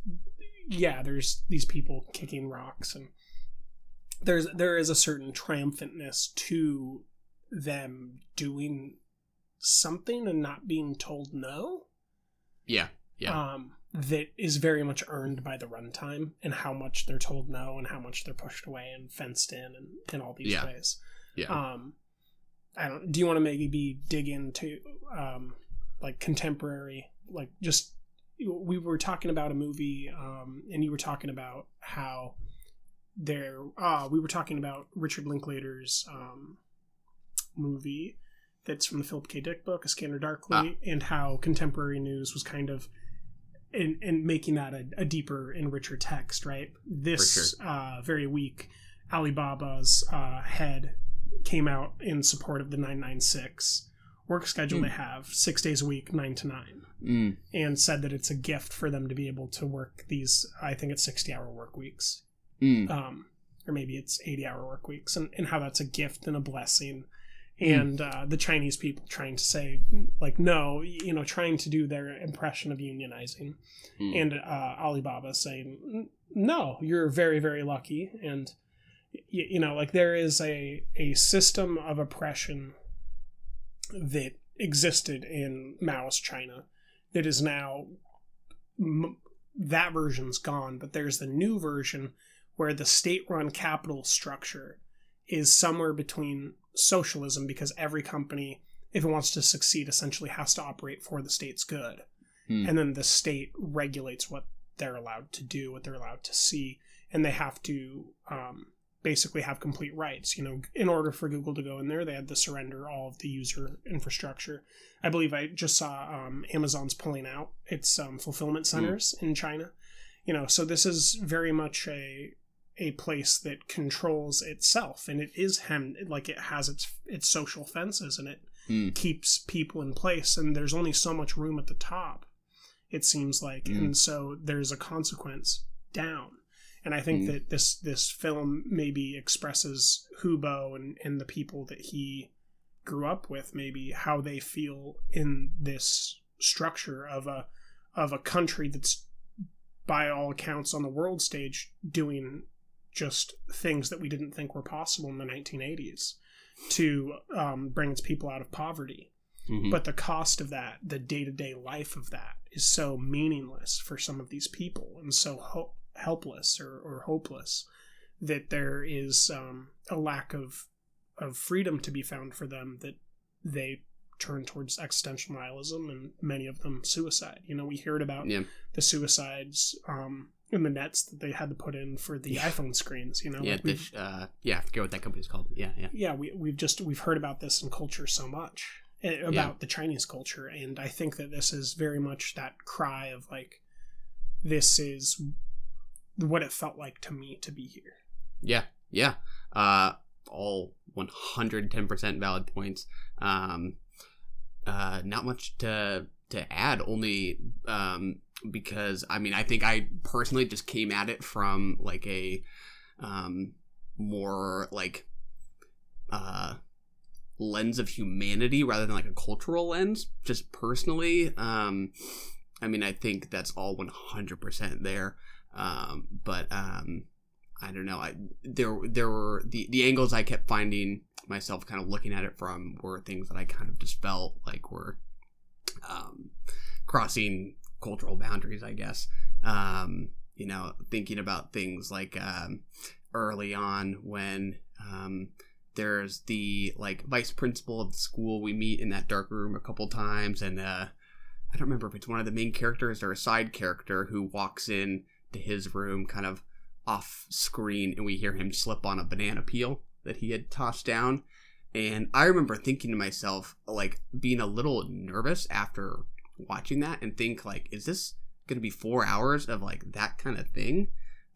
yeah, there's these people kicking rocks, and there's there is a certain triumphantness to them doing something and not being told no. yeah, yeah, Um, that is very much earned by the runtime and how much they're told no and how much they're pushed away and fenced in and in all these Yeah. ways. yeah. Um, I don't. Do you want to maybe dig into um, like contemporary, like just we were talking about a movie, um, and you were talking about how there. Ah, we were talking about Richard Linklater's um, movie that's from the Philip K. Dick book, A Scanner Darkly, and how contemporary news was kind of in, in making that a, a deeper and richer text, right? This uh, very week, Alibaba's uh, head came out in support of the 996 work schedule Hmm. they have, six days a week, nine to nine, Mm, and said that it's a gift for them to be able to work these, I think it's 60 hour work weeks mm, um, or maybe it's 80 hour work weeks and, and how that's a gift and a blessing. And uh, the chinese people trying to say like no you know trying to do their impression of unionizing. Mm. and uh, alibaba saying no you're very very lucky. And y- you know like there is a a system of oppression that existed in mao's china that is now m- that version's gone but there's the new version where the state-run capital structure is somewhere between socialism because every company if it wants to succeed essentially has to operate for the state's good. Hmm. and then the state regulates what they're allowed to do what they're allowed to see and they have to um, basically have complete rights. You know in order for google to go in there they had to surrender all of the user infrastructure. I believe i just saw um, amazon's pulling out its um, fulfillment centers in china. You know so this is very much a a place that controls itself and it is hemmed like it has its its social fences and it Mm. keeps people in place and there's only so much room at the top it seems like Mm. and so there's a consequence down and i think Mm. that this this film maybe expresses hu bo and and the people that he grew up with maybe how they feel in this structure of a of a country that's by all accounts on the world stage doing just things that we didn't think were possible in the 1980s to um, bring its people out of poverty Mhm. but the cost of that the day-to-day life of that is so meaningless for some of these people and so ho- helpless or, or hopeless that there is um, a lack of of freedom to be found for them that they turn towards existential nihilism and many of them suicide you know we heard about Yeah. the suicides um, in the nets that they had to put in for the Yeah. iphone screens you know yeah, like this, uh, yeah, I forget what that company's called. Yeah, yeah. yeah we, we've just we've heard about this in culture so much eh, about Yeah. the chinese culture and i think that this is very much that cry of like this is what it felt like to me to be here Yeah, yeah. Uh, all 110% valid points. Um, uh, not much to to add, only um, because I mean, I think I personally just came at it from like a um, more like uh, lens of humanity rather than like a cultural lens, just personally. Um, I mean, I think that's all 100% there. Um, but um, I don't know. I there there were the the angles I kept finding myself kind of looking at it from were things that I kind of just felt like were um, crossing cultural boundaries. I guess. Um, you know, thinking about things like um, early on when um, there's the like vice principal of the school we meet in that dark room a couple times, and uh, I don't remember if it's one of the main characters or a side character who walks in to his room, kind of off screen and we hear him slip on a banana peel that he had tossed down. And I remember thinking to myself, like, being a little nervous after watching that and think, like, is this going to be four hours of, like, that kind of thing?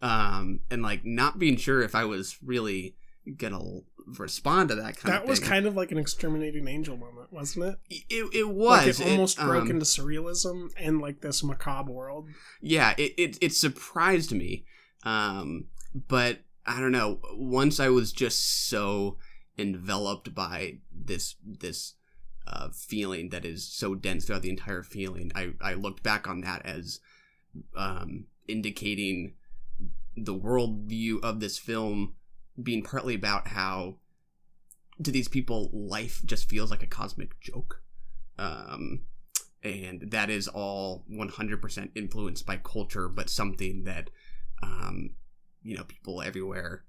Um, and, like, not being sure if I was really going to respond to that kind that of that was kind of like an exterminating angel moment wasn't it? It, it was. like it almost It, broke um, into surrealism and like this macabre world. Yeah it, it it surprised me. Um but i don't know. Once i was just so enveloped by this this uh feeling that is so dense throughout the entire feeling. I i looked back on that as um indicating the worldview of this film being partly about how to these people life just feels like a cosmic joke. Um and that is all 100% influenced by culture but something that um you know people everywhere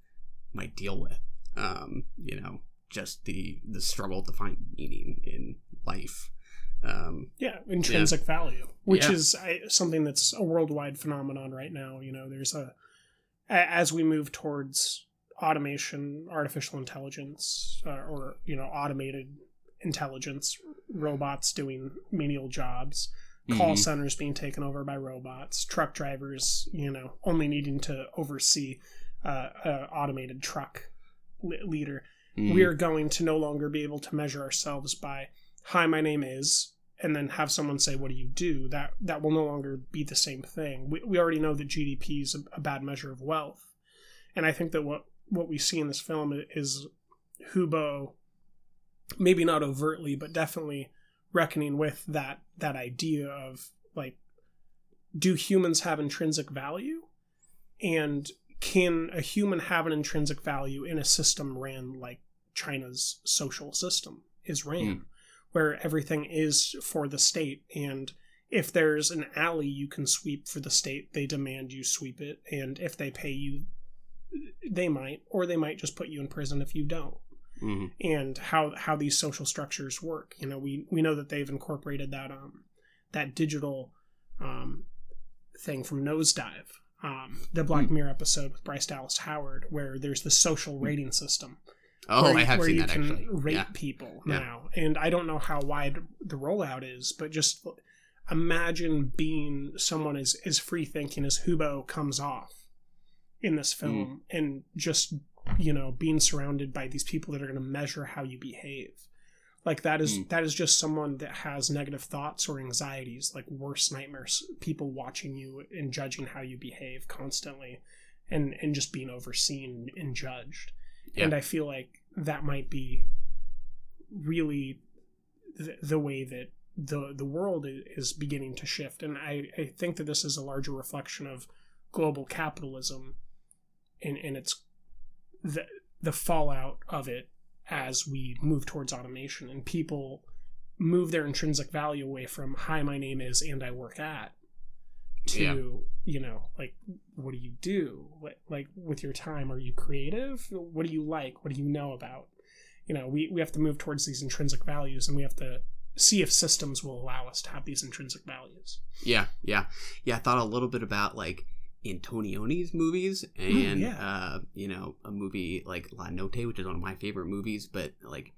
might deal with um you know just the the struggle to find meaning in life um yeah intrinsic value which Yeah. is something that's a worldwide phenomenon right now you know there's a as we move towards automation artificial intelligence uh, or you know automated intelligence robots doing menial jobs call Mhm. centers being taken over by robots truck drivers you know only needing to oversee uh, a automated truck le- leader Mhm. we are going to no longer be able to measure ourselves by hi my name is and then have someone say what do you do? That that will no longer be the same thing. We, we already know that gdp is a, a bad measure of wealth. And i think that what what we see in this film is hu bo maybe not overtly but definitely reckoning with that that idea of like do humans have intrinsic value? And can a human have an intrinsic value in a system ran like china's social system is ran where everything is for the state. And if there's an alley you can sweep for the state they demand you sweep it. And if they pay you they might or they might just put you in prison if you don't. Mhm. and how how these social structures work you know we we know that they've incorporated that um that digital um thing from nosedive um the black mirror episode with bryce dallas howard where there's the social rating system Oh, I have where seen you that, can actually. rate Yeah. people Yeah. now and i don't know how wide the rollout is but just imagine being someone as as free thinking as hu bo comes off in this film and just you know being surrounded by these people that are going to measure how you behave Like that is Mm. that is just someone that has negative thoughts or anxieties, like worst nightmares. People watching you and judging how you behave constantly, and and just being overseen and judged. And I feel like that might be really the, the way that the the world is beginning to shift. And I, I think that this is a larger reflection of global capitalism, and and it's the the fallout of it as we move towards automation and people move their intrinsic value away from hi my name is and i work at to Yeah. you know like what do you do what, like with your time are you creative what do you like what do you know about you know we, we have to move towards these intrinsic values and we have to see if systems will allow us to have these intrinsic values Yeah, yeah, yeah. I thought a little bit about like Antonioni's movies, Ooh, and yeah. uh, you know, a movie like La Notte, which is one of my favorite movies, but like,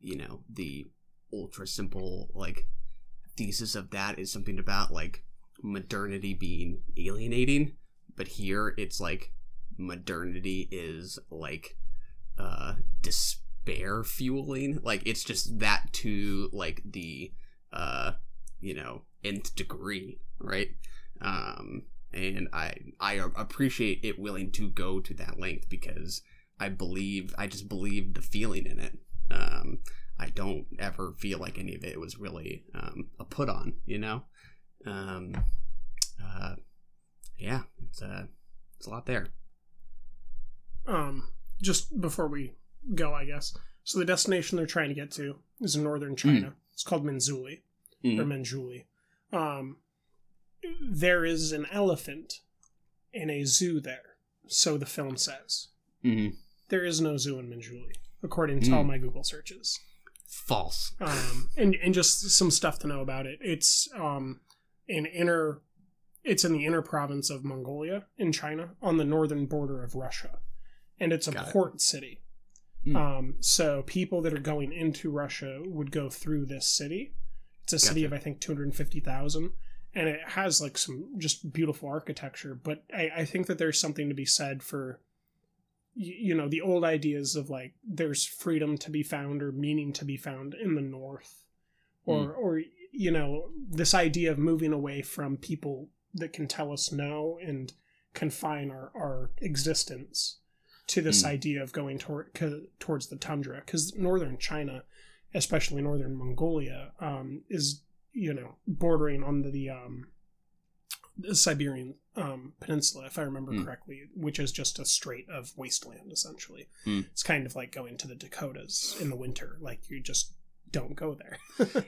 you know, the ultra simple like thesis of that is something about like modernity being alienating, but here it's like modernity is like uh despair fueling. Like it's just that to like the uh you know nth degree right? Um and i i appreciate it willing to go to that length because i believe i just believe the feeling in it. Um i don't ever feel like any of it was really um a put on you know um uh yeah it's uh it's a lot there um just before we go i guess so the destination they're trying to get to is in northern china it's called Manzhouli Mm. or Manzhouli. Um, there is an elephant in a zoo there, so the film says. Mhm. There is no zoo in Manzhouli, according to all Mm. my Google searches. false Um, and and just some stuff to know about it. It's um, an inner. It's in the inner province of Mongolia in China, on the northern border of Russia, and it's a Got it. port city. Mm. Um, so people that are going into Russia would go through this city. It's a city of I think two hundred fifty thousand, and it has like some just beautiful architecture. But I, I think that there's something to be said for, you know, the old ideas of like there's freedom to be found or meaning to be found in the north, or or you know this idea of moving away from people that can tell us no and confine our our existence to this Mm. idea of going toward co- towards the tundra because northern China, especially northern Mongolia, um, is you know bordering on the um, the Siberian um, peninsula, if I remember Mm. correctly, which is just a strait of wasteland essentially. Mm. It's kind of like going to the Dakotas in the winter, like you just don't go there.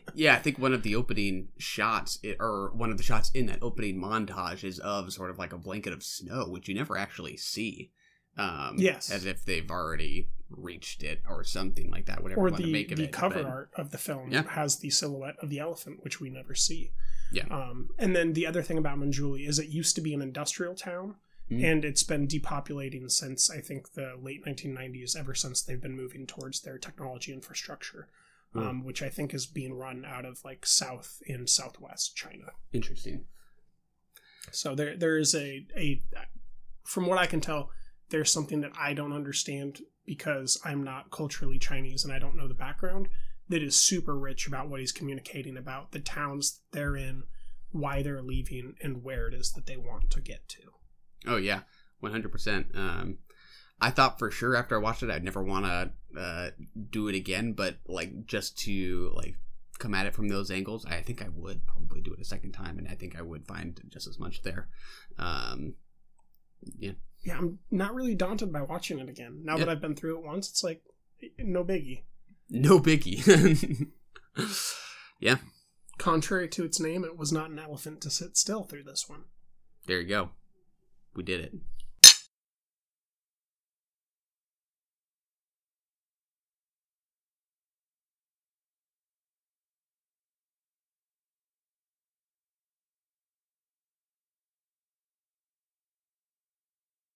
Yeah, I think one of the opening shots, or one of the shots in that opening montage, is of sort of like a blanket of snow, which you never actually see. Um, Yes. as if they've already reached it or something like that. Whatever or you want to the make of the it. cover but- art of the film Yeah. has the silhouette of the elephant, which we never see. Yeah. Um, and then the other thing about Manzhouli is it used to be an industrial town, Mm. and it's been depopulating since I think the late 1990s. Ever since they've been moving towards their technology infrastructure, Hmm. um, which I think is being run out of like South in Southwest China. Interesting. So there there is a a from what I can tell, there's something that I don't understand because I'm not culturally Chinese and I don't know the background that is super rich about what he's communicating about the towns they're in, why they're leaving, and where it is that they want to get to. Oh yeah, one hundred percent. I thought for sure after I watched it, I'd never want to uh, do it again, but like just to like come at it from those angles, I think I would probably do it a second time, and I think I would find just as much there. Um, yeah, Yeah, I'm not really daunted by watching it again. Now that I've been through it once, it's like no biggie. no biggie. yeah, Contrary to its name, it was not an elephant to sit still through this one. there you go. We did it.